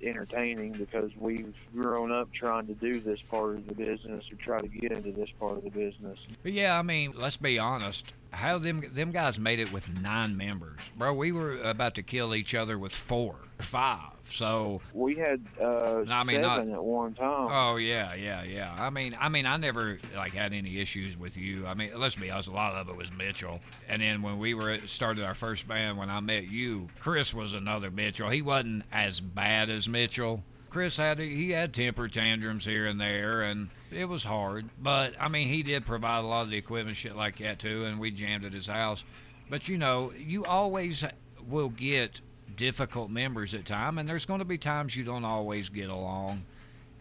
entertaining because we've grown up trying to do this part of the business or try to get into this part of the business. but yeah, I mean, let's be honest. How them them guys made it with nine members, bro? We were about to kill each other with four, five. So We had uh, I mean, seven at one time. Oh yeah, yeah, yeah. I mean, I mean, I never like had any issues with you. I mean, let's be honest, a lot of it was Mitchell. And then when we were started our first band, when I met you, Chris was another Mitchell. He wasn't as bad as Mitchell. Chris had he had temper tantrums here and there, and it was hard. But I mean, he did provide a lot of the equipment, shit like that too, and we jammed at his house. But you know, you always will get difficult members at time, and there's going to be times you don't always get along.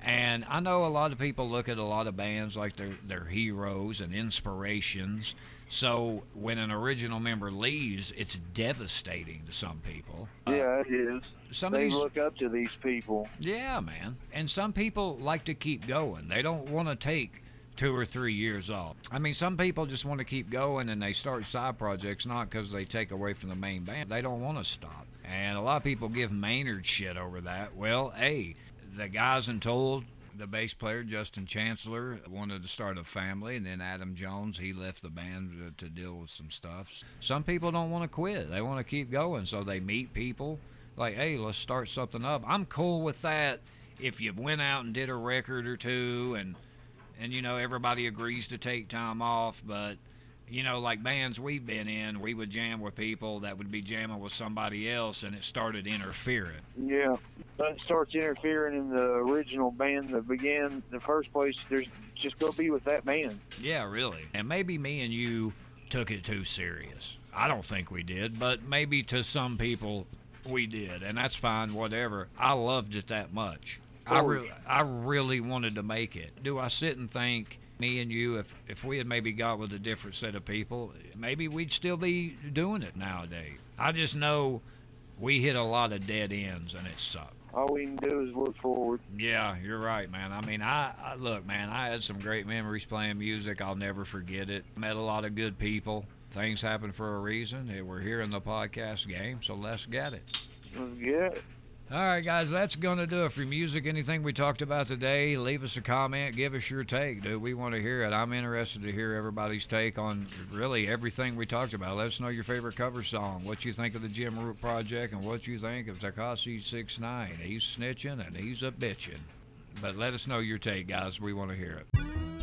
And I know a lot of people look at a lot of bands like they're, they're heroes and inspirations. So when an original member leaves, it's devastating to some people. yeah, it is. Some of They these, look up to these people. yeah, man. And some people like to keep going. They don't want to take two or three years off. I mean, some people just want to keep going and they start side projects not because they take away from the main band. They don't want to stop. And a lot of people give Maynard shit over that. Well, hey, the guys in Tool, the bass player Justin Chancellor wanted to start a family, and then Adam Jones he left the band to, to deal with some stuff. Some people don't want to quit; they want to keep going, so they meet people like, hey, let's start something up. I'm cool with that if you went out and did a record or two and and you know everybody agrees to take time off, but you know, like bands we've been in, we would jam with people that would be jamming with somebody else, and it started interfering. Yeah, that starts interfering in the original band that began the first place. There's just go be with that band. Yeah, really. And maybe me and you took it too serious. I don't think we did, but maybe to some people we did, and that's fine. Whatever. I loved it that much. Oh, I, re- I really wanted to make it. Do I sit and think me and you, if if we had maybe got with a different set of people, maybe we'd still be doing it nowadays. I just know we hit a lot of dead ends and it sucked. All we can do is look forward. Yeah, you're right, man. I mean, I, I look, man. I had some great memories playing music. I'll never forget it. Met a lot of good people. Things happen for a reason. We're here in the podcast game, so let's get it. Let's get it. All right, guys, that's going to do it for music. Anything we talked about today, leave us a comment. Give us your take, dude. We want to hear it. I'm interested to hear everybody's take on really everything we talked about. Let us know your favorite cover song, what you think of the Jim Root Project, and what you think of Tekashi Six Nine. He's snitching and he's a bitching. But let us know your take, guys. We want to hear it.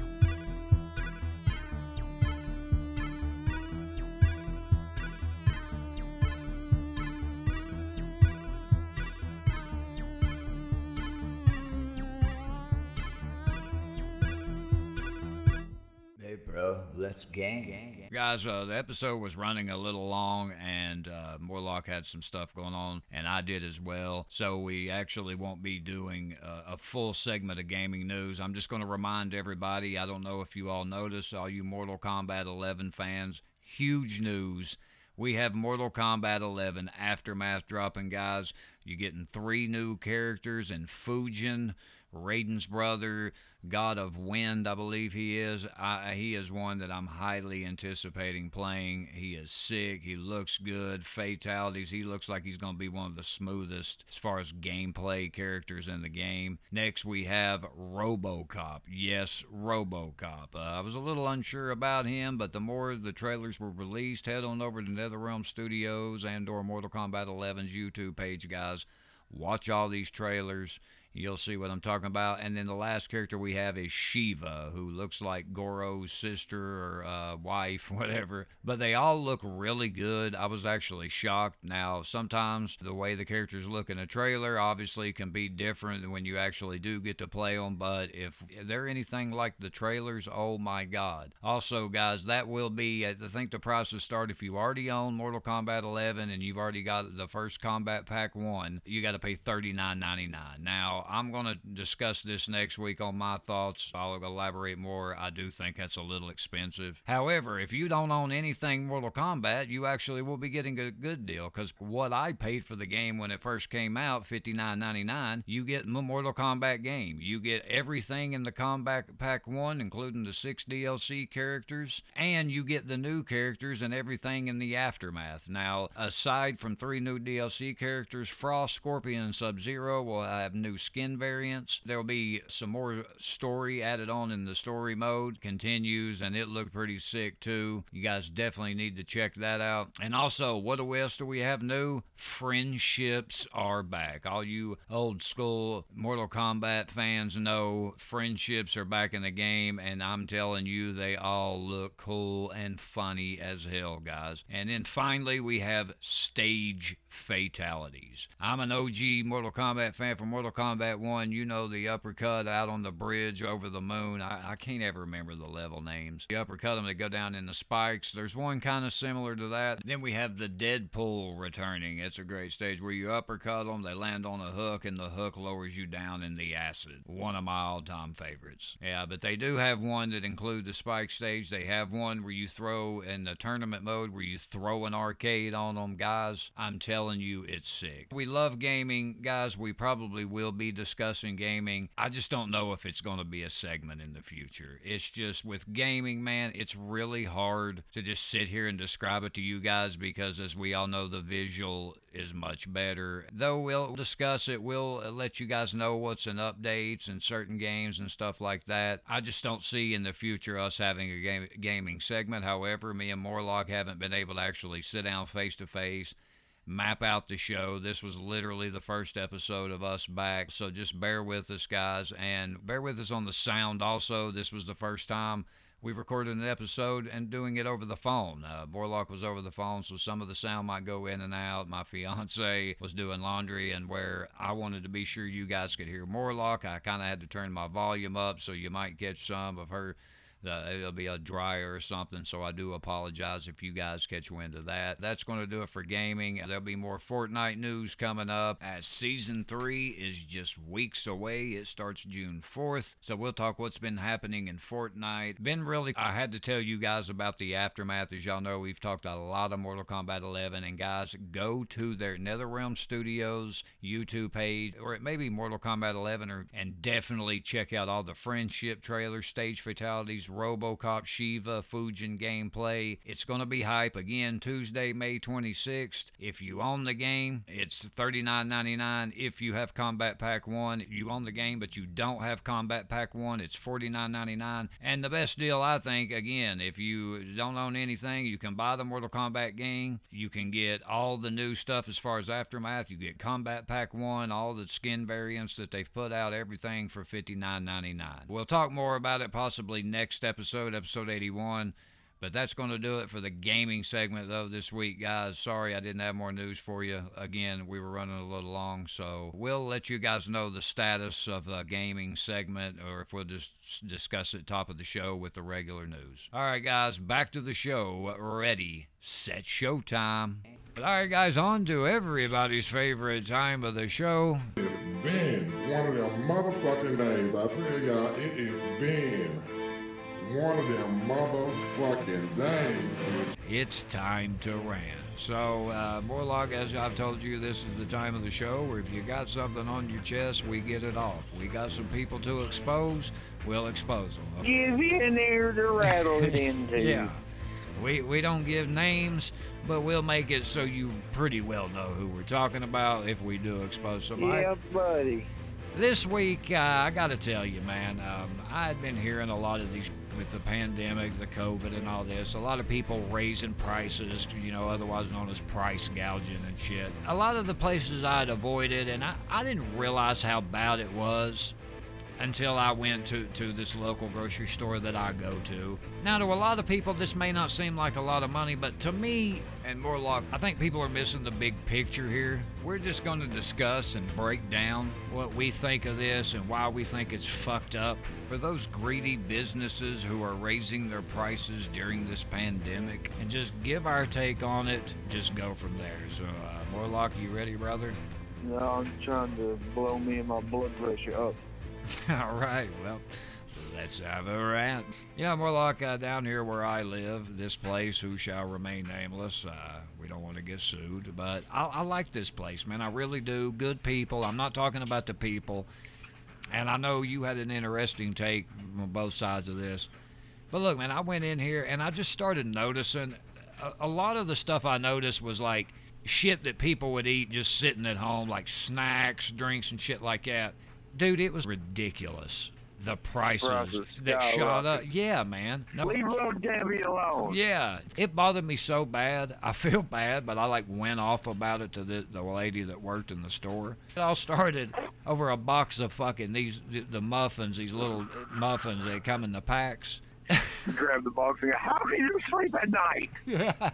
Bro. Let's gang. Guys, uh, the episode was running a little long, and uh, Morlock had some stuff going on, and I did as well. So we actually won't be doing uh, a full segment of gaming news. I'm just going to remind everybody. I don't know if you all noticed, all you Mortal Kombat 11 fans, huge news. We have Mortal Kombat 11 Aftermath dropping, guys. You're getting three new characters and Fujin, Raiden's brother, God of Wind, I believe he is. I, he is one that I'm highly anticipating playing. He is sick. He looks good. Fatalities. He looks like he's going to be one of the smoothest as far as gameplay characters in the game. Next, we have Robocop. Yes, Robocop. Uh, I was a little unsure about him, but the more the trailers were released, head on over to NetherRealm Studios and or Mortal Kombat 11's YouTube page, guys. Watch all these trailers You'll see what I'm talking about. And then the last character we have is Sheeva, who looks like Goro's sister or uh, wife, whatever. But they all look really good. I was actually shocked. Now, sometimes the way the characters look in a trailer obviously can be different when you actually do get to play them. But if they're anything like the trailers, oh my God. Also, guys, that will be, I think the prices start if you already own Mortal Kombat 11 and you've already got the first Kombat Pack 1, you got to pay $39.99. Now, I'm going to discuss this next week on my thoughts. I'll elaborate more. I do think that's a little expensive. However, if you don't own anything Mortal Kombat, you actually will be getting a good deal because what I paid for the game when it first came out, $59.99, you get Mortal Kombat game. You get everything in the Kombat Pack 1, including the six DLC characters, and you get the new characters and everything in the aftermath. Now, aside from three new DLC characters, Frost, Scorpion, and Sub Zero will have new skin variants. There'll be some more story added on in the story mode. Continues, and it looked pretty sick too. You guys definitely need to check that out. And also, what else do we have new? Friendships are back. All you old school Mortal Kombat fans know friendships are back in the game, and I'm telling you, they all look cool and funny as hell, guys. And then finally, we have stage fatalities. I'm an OG Mortal Kombat fan from Mortal Kombat 1. You know the uppercut out on the bridge over the moon. I, I can't ever remember the level names. The uppercut them, they go down in the spikes. There's one kind of similar to that. Then we have the Deadpool returning. It's a great stage where you uppercut them, they land on a hook, and the hook lowers you down in the acid. One of my all time favorites. Yeah, but they do have one that include the spike stage. They have one where you throw in the tournament mode where you throw an arcade on them. Guys, I'm telling you it's sick. We love gaming, guys. We probably will be discussing gaming. I just don't know if it's going to be a segment in the future. It's just with gaming, man, it's really hard to just sit here and describe it to you guys because, as we all know, the visual is much better. Though we'll discuss it, we'll let you guys know what's in updates and certain games and stuff like that. I just don't see in the future us having a game, gaming segment. However, me and Morlock haven't been able to actually sit down face to face map out the show. This was literally the first episode of us back. So just bear with us, guys, and bear with us on the sound also. This was the first time we recorded an episode and doing it over the phone. Uh, Morlock was over the phone, so some of the sound might go in and out. My fiance was doing laundry, and where I wanted to be sure you guys could hear Morlock, I kind of had to turn my volume up, so you might catch some of her it'll be a dryer or something. So I do apologize if you guys catch wind of that. That's going to do it for gaming. There'll be more Fortnite news coming up as season three is just weeks away. It starts June 4th. So we'll talk what's been happening in Fortnite. Been really, I had to tell you guys about the aftermath. As y'all know, we've talked a lot of Mortal Kombat 11. And guys, go to their NetherRealm Studios YouTube page, or it may be Mortal Kombat 11, or, and definitely check out all the friendship trailers, stage fatalities, RoboCop Sheeva Fujin gameplay. It's going to be hype again Tuesday, May 26th. If you own the game, it's $39.99. If you have Kombat Pack 1, you own the game but you don't have Kombat Pack 1, it's $49.99. And the best deal, I think, again, if you don't own anything, you can buy the Mortal Kombat game. You can get all the new stuff as far as Aftermath. You get Kombat Pack 1, all the skin variants that they've put out, everything for $59.99. We'll talk more about it possibly next next episode, episode 81. But that's going to do it for the gaming segment, though, this week, guys. Sorry I didn't have more news for you. Again, we were running a little long, so we'll let you guys know the status of the gaming segment, or if we'll just discuss it top of the show with the regular news. All right, guys, back to the show. Ready, set, showtime. All right, guys, on to everybody's favorite time of the show. It's been one of them motherfucking days. I tell y'all, it has been one of them motherfucking days. It's time to rant. So, uh, Morlock, as I've told you, this is the time of the show where if you got something on your chest, we get it off. We got some people to expose, we'll expose them. Give in there to rattle it into. yeah. We, we don't give names, but we'll make it so you pretty well know who we're talking about if we do expose somebody. Yeah, buddy. This week, uh, I got to tell you, man, um, I had been hearing a lot of these with the pandemic, the COVID, and all this. A lot of people raising prices, you know, otherwise known as price gouging and shit. A lot of the places I'd avoided, and I, I didn't realize how bad it was until I went to, to this local grocery store that I go to. Now, to a lot of people, this may not seem like a lot of money, but to me, and Morlock, I think people are missing the big picture here. We're just going to discuss and break down what we think of this and why we think it's fucked up. For those greedy businesses who are raising their prices during this pandemic, and just give our take on it, just go from there. So, uh, Morlock, you ready, brother? No, I'm trying to blow me and my blood pressure up. All right, well, let's have a rant. Know, Morlock uh, down here where I live, this place, who shall remain nameless. Uh, we don't want to get sued, but I, I like this place, man. I really do. Good people. I'm not talking about the people. And I know you had an interesting take on both sides of this. But look, man, I went in here and I just started noticing a, a lot of the stuff I noticed was like shit that people would eat just sitting at home, like snacks, drinks, and shit like that. Dude, it was ridiculous. The prices Prices that shot up. Yeah, man. No, Leave old Debbie alone. yeah, it bothered me so bad. I feel bad, but I like went off about it to the, the lady that worked in the store. It all started over a box of fucking these the, muffins, these little uh, muffins. They come in the packs. Grab the box and go, how can you sleep at night?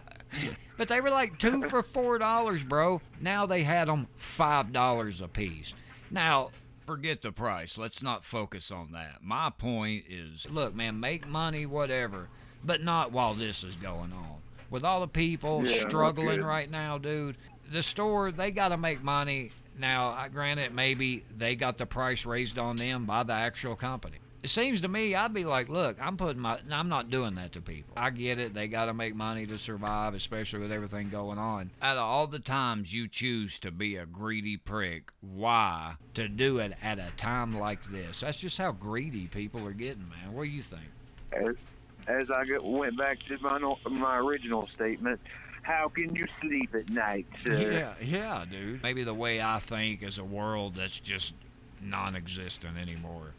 But they were like two for four dollars, bro. Now they had them five dollars a piece. Now, forget the price. Let's not focus on that. My point is, look, man, make money, whatever, but not while this is going on. With all the people Yeah, struggling right now, dude, the store they got to make money. Now, I granted, maybe they got the price raised on them by the actual company. It seems to me, I'd be like, look, I'm putting my, I'm not doing that to people. I get it. They got to make money to survive, especially with everything going on. Out of all the times you choose to be a greedy prick, why to do it at a time like this? That's just how greedy people are getting, man. What do you think? As, as I go, went back to my my original statement, how can you sleep at night, sir? Yeah, yeah, dude. Maybe the way I think is a world that's just non existent anymore.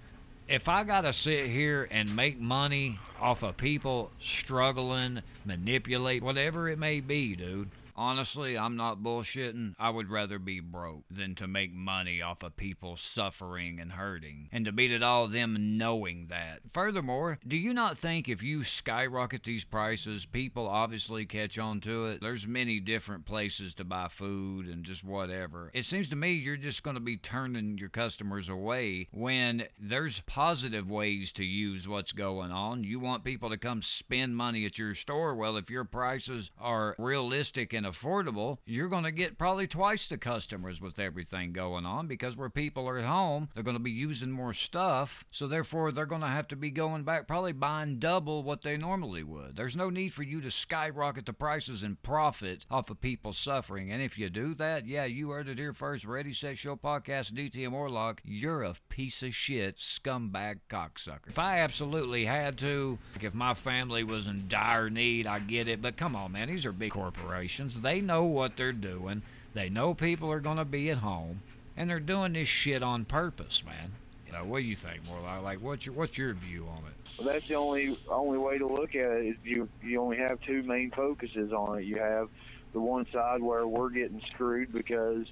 If I got to sit here and make money off of people struggling, manipulate, whatever it may be, dude, honestly, I'm not bullshitting. I would rather be broke than to make money off of people suffering and hurting. And to beat it all, them knowing that. Furthermore, do you not think if you skyrocket these prices, people obviously catch on to it? There's many different places to buy food and just whatever. It seems to me you're just going to be turning your customers away when there's positive ways to use what's going on. You want people to come spend money at your store. Well, if your prices are realistic and affordable, you're going to get probably twice the customers with everything going on because where people are at home, they're going to be using more stuff. So therefore, they're going to have to be going back, probably buying double what they normally would. There's no need for you to skyrocket the prices and profit off of people suffering. And if you do that, yeah, you heard it here first. Ready, Set, Show podcast, DTM Orlock. You're a piece of shit, scumbag cocksucker. If I absolutely had to, like if my family was in dire need, I get it. But come on, man, these are big corporations. They know what they're doing. They know people are going to be at home, and they're doing this shit on purpose, man. You know, what do you think, Morlock, like what's your what's your view on it? Well, that's the only only way to look at it is you you only have two main focuses on it. You have the one side where we're getting screwed because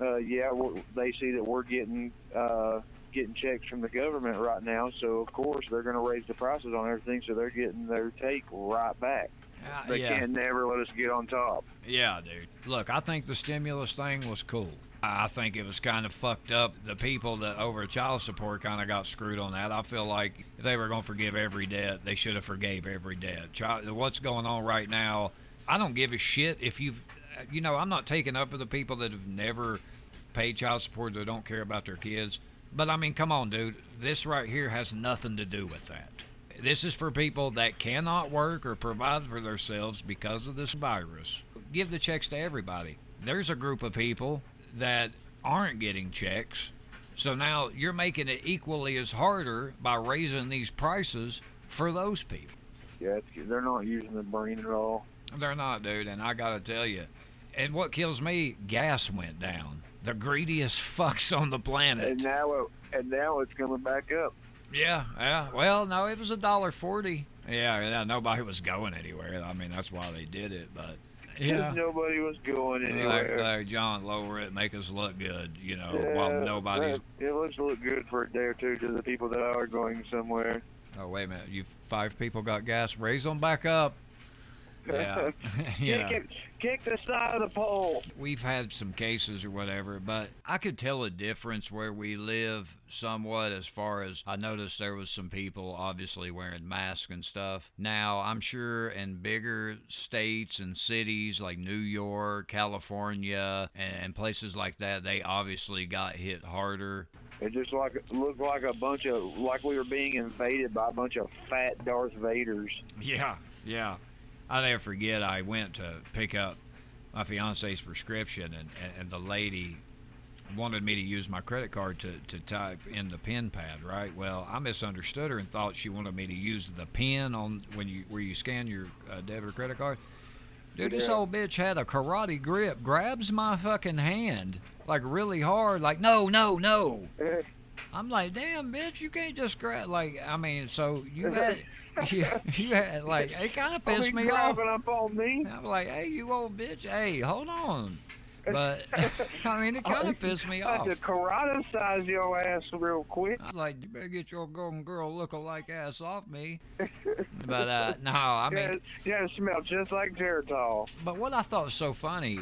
uh, yeah they see that we're getting uh, getting checks from the government right now, so of course they're going to raise the prices on everything, so they're getting their take right back. Uh, They yeah. can't never let us get on top. Yeah, dude. Look, I think the stimulus thing was cool. I think it was kind of fucked up. The people that over child support kind of got screwed on that. I feel like if they were going to forgive every debt, they should have forgave every debt. Child, what's going on right now? I don't give a shit if you've, you know, I'm not taking up for the people that have never paid child support that don't care about their kids. But I mean, come on, dude. This right here has nothing to do with that. This is for people that cannot work or provide for themselves because of this virus. Give the checks to everybody. There's a group of people that aren't getting checks. So now you're making it equally as harder by raising these prices for those people. Yeah, it's, they're not using the brain at all. They're not, dude, and I gotta tell you. And what kills me, gas went down. The greediest fucks on the planet. And now it, and now it's coming back up. Yeah, yeah. Well, no, it was a dollar forty. Yeah, yeah. Nobody was going anywhere. I mean, that's why they did it. But yeah, Nobody was going anywhere. like John, lower it, make us look good. You know, Yeah, while nobody's. It looks look good for a day or two to the people that are going somewhere. Oh wait a minute, you five people got gas. Raise them back up. Yeah, yeah. Kick, it, the side of the pole. we've had some cases or whatever, but I could tell a difference where we live somewhat as far as I noticed there was some people obviously wearing masks and stuff. Now, I'm sure in bigger states and cities like New York, California, and places like that, they obviously got hit harder. It just like looked like a bunch of like we were being invaded by a bunch of fat Darth Vaders. Yeah, yeah. I'll never forget. I went to pick up my fiance's prescription, and, and, and the lady wanted me to use my credit card to, to type in the pin pad. Right. Well, I misunderstood her and thought she wanted me to use the pin on when you where you scan your uh, debit or credit card. Dude, this old bitch had a karate grip, grabs my fucking hand like really hard, like no, no, no. I'm like, damn, bitch, you can't just grab. Like, I mean, so you had, you, you had, like, it kind of pissed me off. up on me. I'm like, hey, you old bitch, hey, hold on. But I mean, it kind of pissed me off. I had to karate size your ass real quick. I was like, you better get your golden girl look-alike ass off me. But uh, no, I mean, yeah, yeah, it smelled just like Geritol. But what I thought was so funny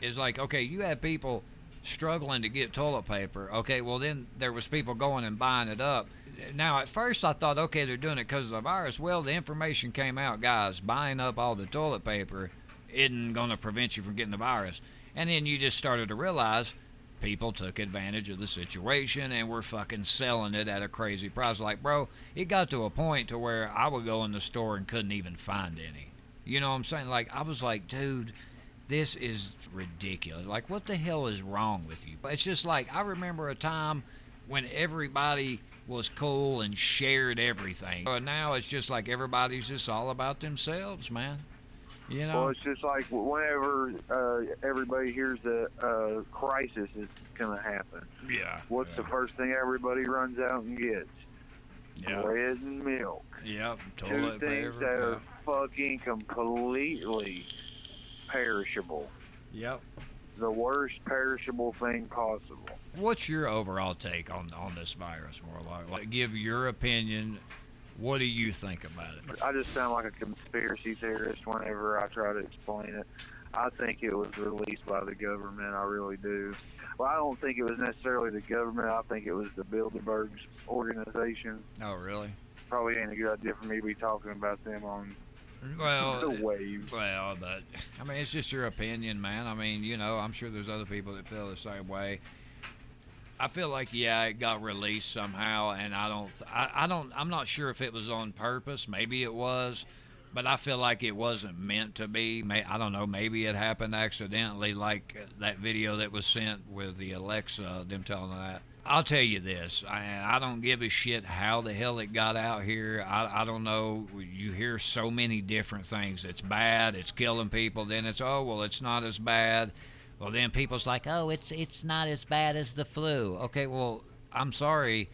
is like, okay, you had people struggling to get toilet paper. Okay, well then there was people going and buying it up. Now at first I thought, okay, they're doing it because of the virus. Well, the information came out, guys, buying up all the toilet paper isn't going to prevent you from getting the virus. And then you just started to realize people took advantage of the situation and were fucking selling it at a crazy price. Like, bro, it got to a point to where I would go in the store and couldn't even find any. You know what I'm saying? Like, I was like, dude, this is ridiculous. Like, what the hell is wrong with you? But it's just like, I remember a time when everybody was cool and shared everything. But now it's just like everybody's just all about themselves, man. You know? Well, it's just like whenever uh, everybody hears the uh, crisis is going to happen. yeah. What's yeah. the first thing everybody runs out and gets? Yeah. Bread and milk. Yep. Two things paper. that are fucking completely perishable. Yep. The worst perishable thing possible. What's your overall take on on this virus, Morlock? Like, give your opinion. What do you think about it? I just sound like a conspiracy theorist whenever I try to explain it. I think it was released by the government. I really do. Well, I don't think it was necessarily the government. I think it was the Bilderberg's organization. Oh, really? Probably ain't a good idea for me to be talking about them on Well, the wave. Well, but I mean, it's just your opinion, man. I mean, you know, I'm sure there's other people that feel the same way. I feel like yeah, it got released somehow, and I don't, I, I don't, I'm not sure if it was on purpose. Maybe it was, but I feel like it wasn't meant to be. May, I don't know. Maybe it happened accidentally, like uh, that video that was sent with the Alexa, them telling that. I'll tell you this. I, I don't give a shit how the hell it got out here. I, I don't know. You hear so many different things. It's bad. It's killing people. Then it's oh well, it's not as bad. Well, then people's like, oh, it's it's not as bad as the flu. Okay, well, I'm sorry.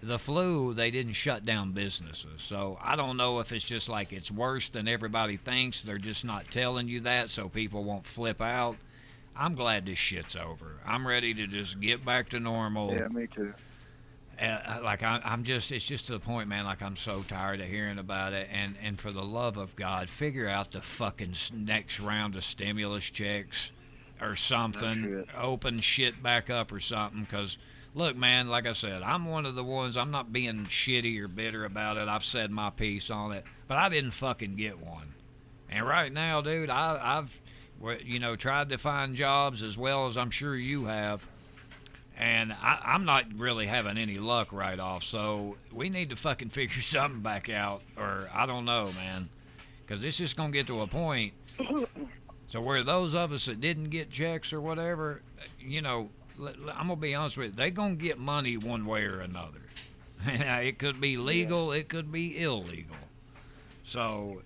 The flu, they didn't shut down businesses. So I don't know if it's just like it's worse than everybody thinks. They're just not telling you that so people won't flip out. I'm glad this shit's over. I'm ready to just get back to normal. Yeah, me too. Uh, like I, I'm just, it's just to the point, man. Like I'm so tired of hearing about it, and and for the love of God, figure out the fucking next round of stimulus checks or something. Open shit back up or something. Cause look, man, like I said, I'm one of the ones. I'm not being shitty or bitter about it. I've said my piece on it, but I didn't fucking get one. And right now, dude, I, I've, you know, tried to find jobs as well as I'm sure you have and I, I'm not really having any luck right off. So we need to fucking figure something back out, or I don't know, man, because it's just gonna get to a point. So where those of us that didn't get checks or whatever, you know, I'm gonna be honest with you, they gonna get money one way or another. it could be legal, it could be illegal. So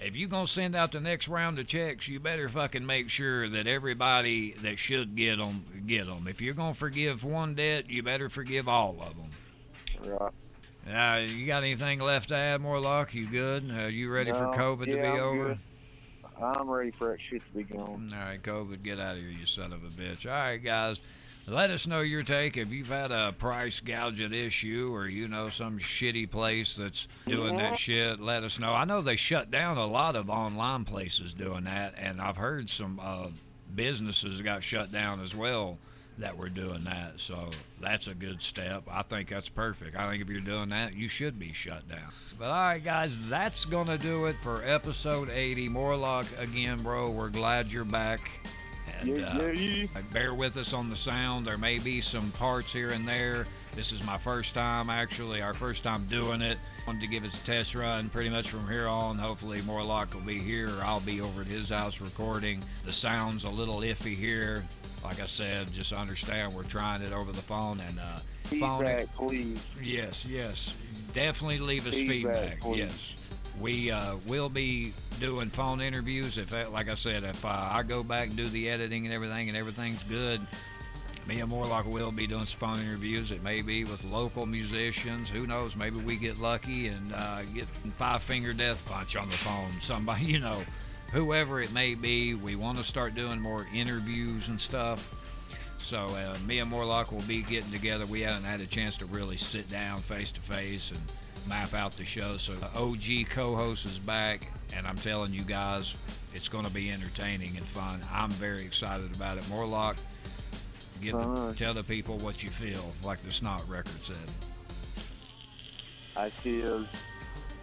if you gonna send out the next round of checks, you better fucking make sure that everybody that should get them get them. If you're gonna forgive one debt, you better forgive all of them. Right. Uh, you got anything left to add, Morlock? You good? Are you ready for No, COVID to be I'm over? good. I'm ready for that shit to be gone. All right, COVID, get out of here, you son of a bitch. All right, guys, let us know your take. If you've had a price gouging issue or you know some shitty place that's doing that shit, let us know. I know they shut down a lot of online places doing that, and I've heard some uh, businesses got shut down as well that we're doing that. So that's a good step. I think that's perfect. I think if you're doing that, you should be shut down. But all right, guys, that's going to do it for episode 80. Morlock, again, bro, we're glad you're back. And, uh, uh, bear with us on the sound. There may be some parts here and there. This is my first time, actually, our first time doing it. Wanted to give it a test run pretty much from here on. Hopefully, Morlock will be here, I'll be over at his house recording. The sound's a little iffy here. Like I said, just understand we're trying it over the phone and uh, phone it. Feedback, please. Yes, yes. Definitely leave us Feedback, feedback. Yes. We uh, will be doing phone interviews. If, that- like I said, if uh, I go back and do the editing and everything and everything's good, me and Morlock will be doing some phone interviews. It may be with local musicians. Who knows? Maybe we get lucky and uh, get Five Finger Death Punch on the phone. Somebody, you know, whoever it may be. We want to start doing more interviews and stuff. So uh, me and Morlock will be getting together. We haven't had a chance to really sit down face to face and map out the show. So the OG co-host is back, and I'm telling you guys, it's going to be entertaining and fun. I'm very excited about it. Morlock, give the, tell the people what you feel, like the Snot record said. I feel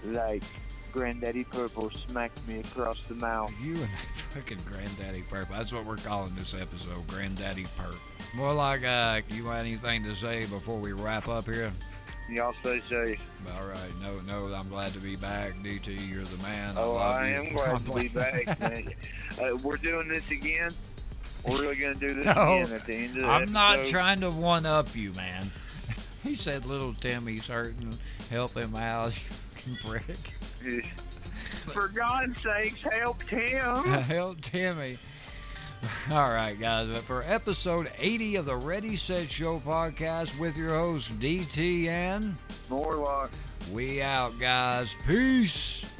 like Granddaddy Purple smacked me across the mouth. You and that fucking Granddaddy Perp. That's what we're calling this episode, Granddaddy Perp. Morlock, uh, you got anything to say before we wrap up here? Y'all stay safe. All right, no, no, I'm glad to be back. DT, you're the man. Oh, love I am glad to be back, man. Uh, we're doing this again. We're really gonna do this No, again at the end of the I'm not trying to one up you, man. he said little Timmy's hurting. Help him out, you fucking prick. For God's sakes, help Tim. Help Timmy. All right, guys. But for episode 80 of the Ready Set Show podcast with your host DT and Morlock. we out, guys. Peace.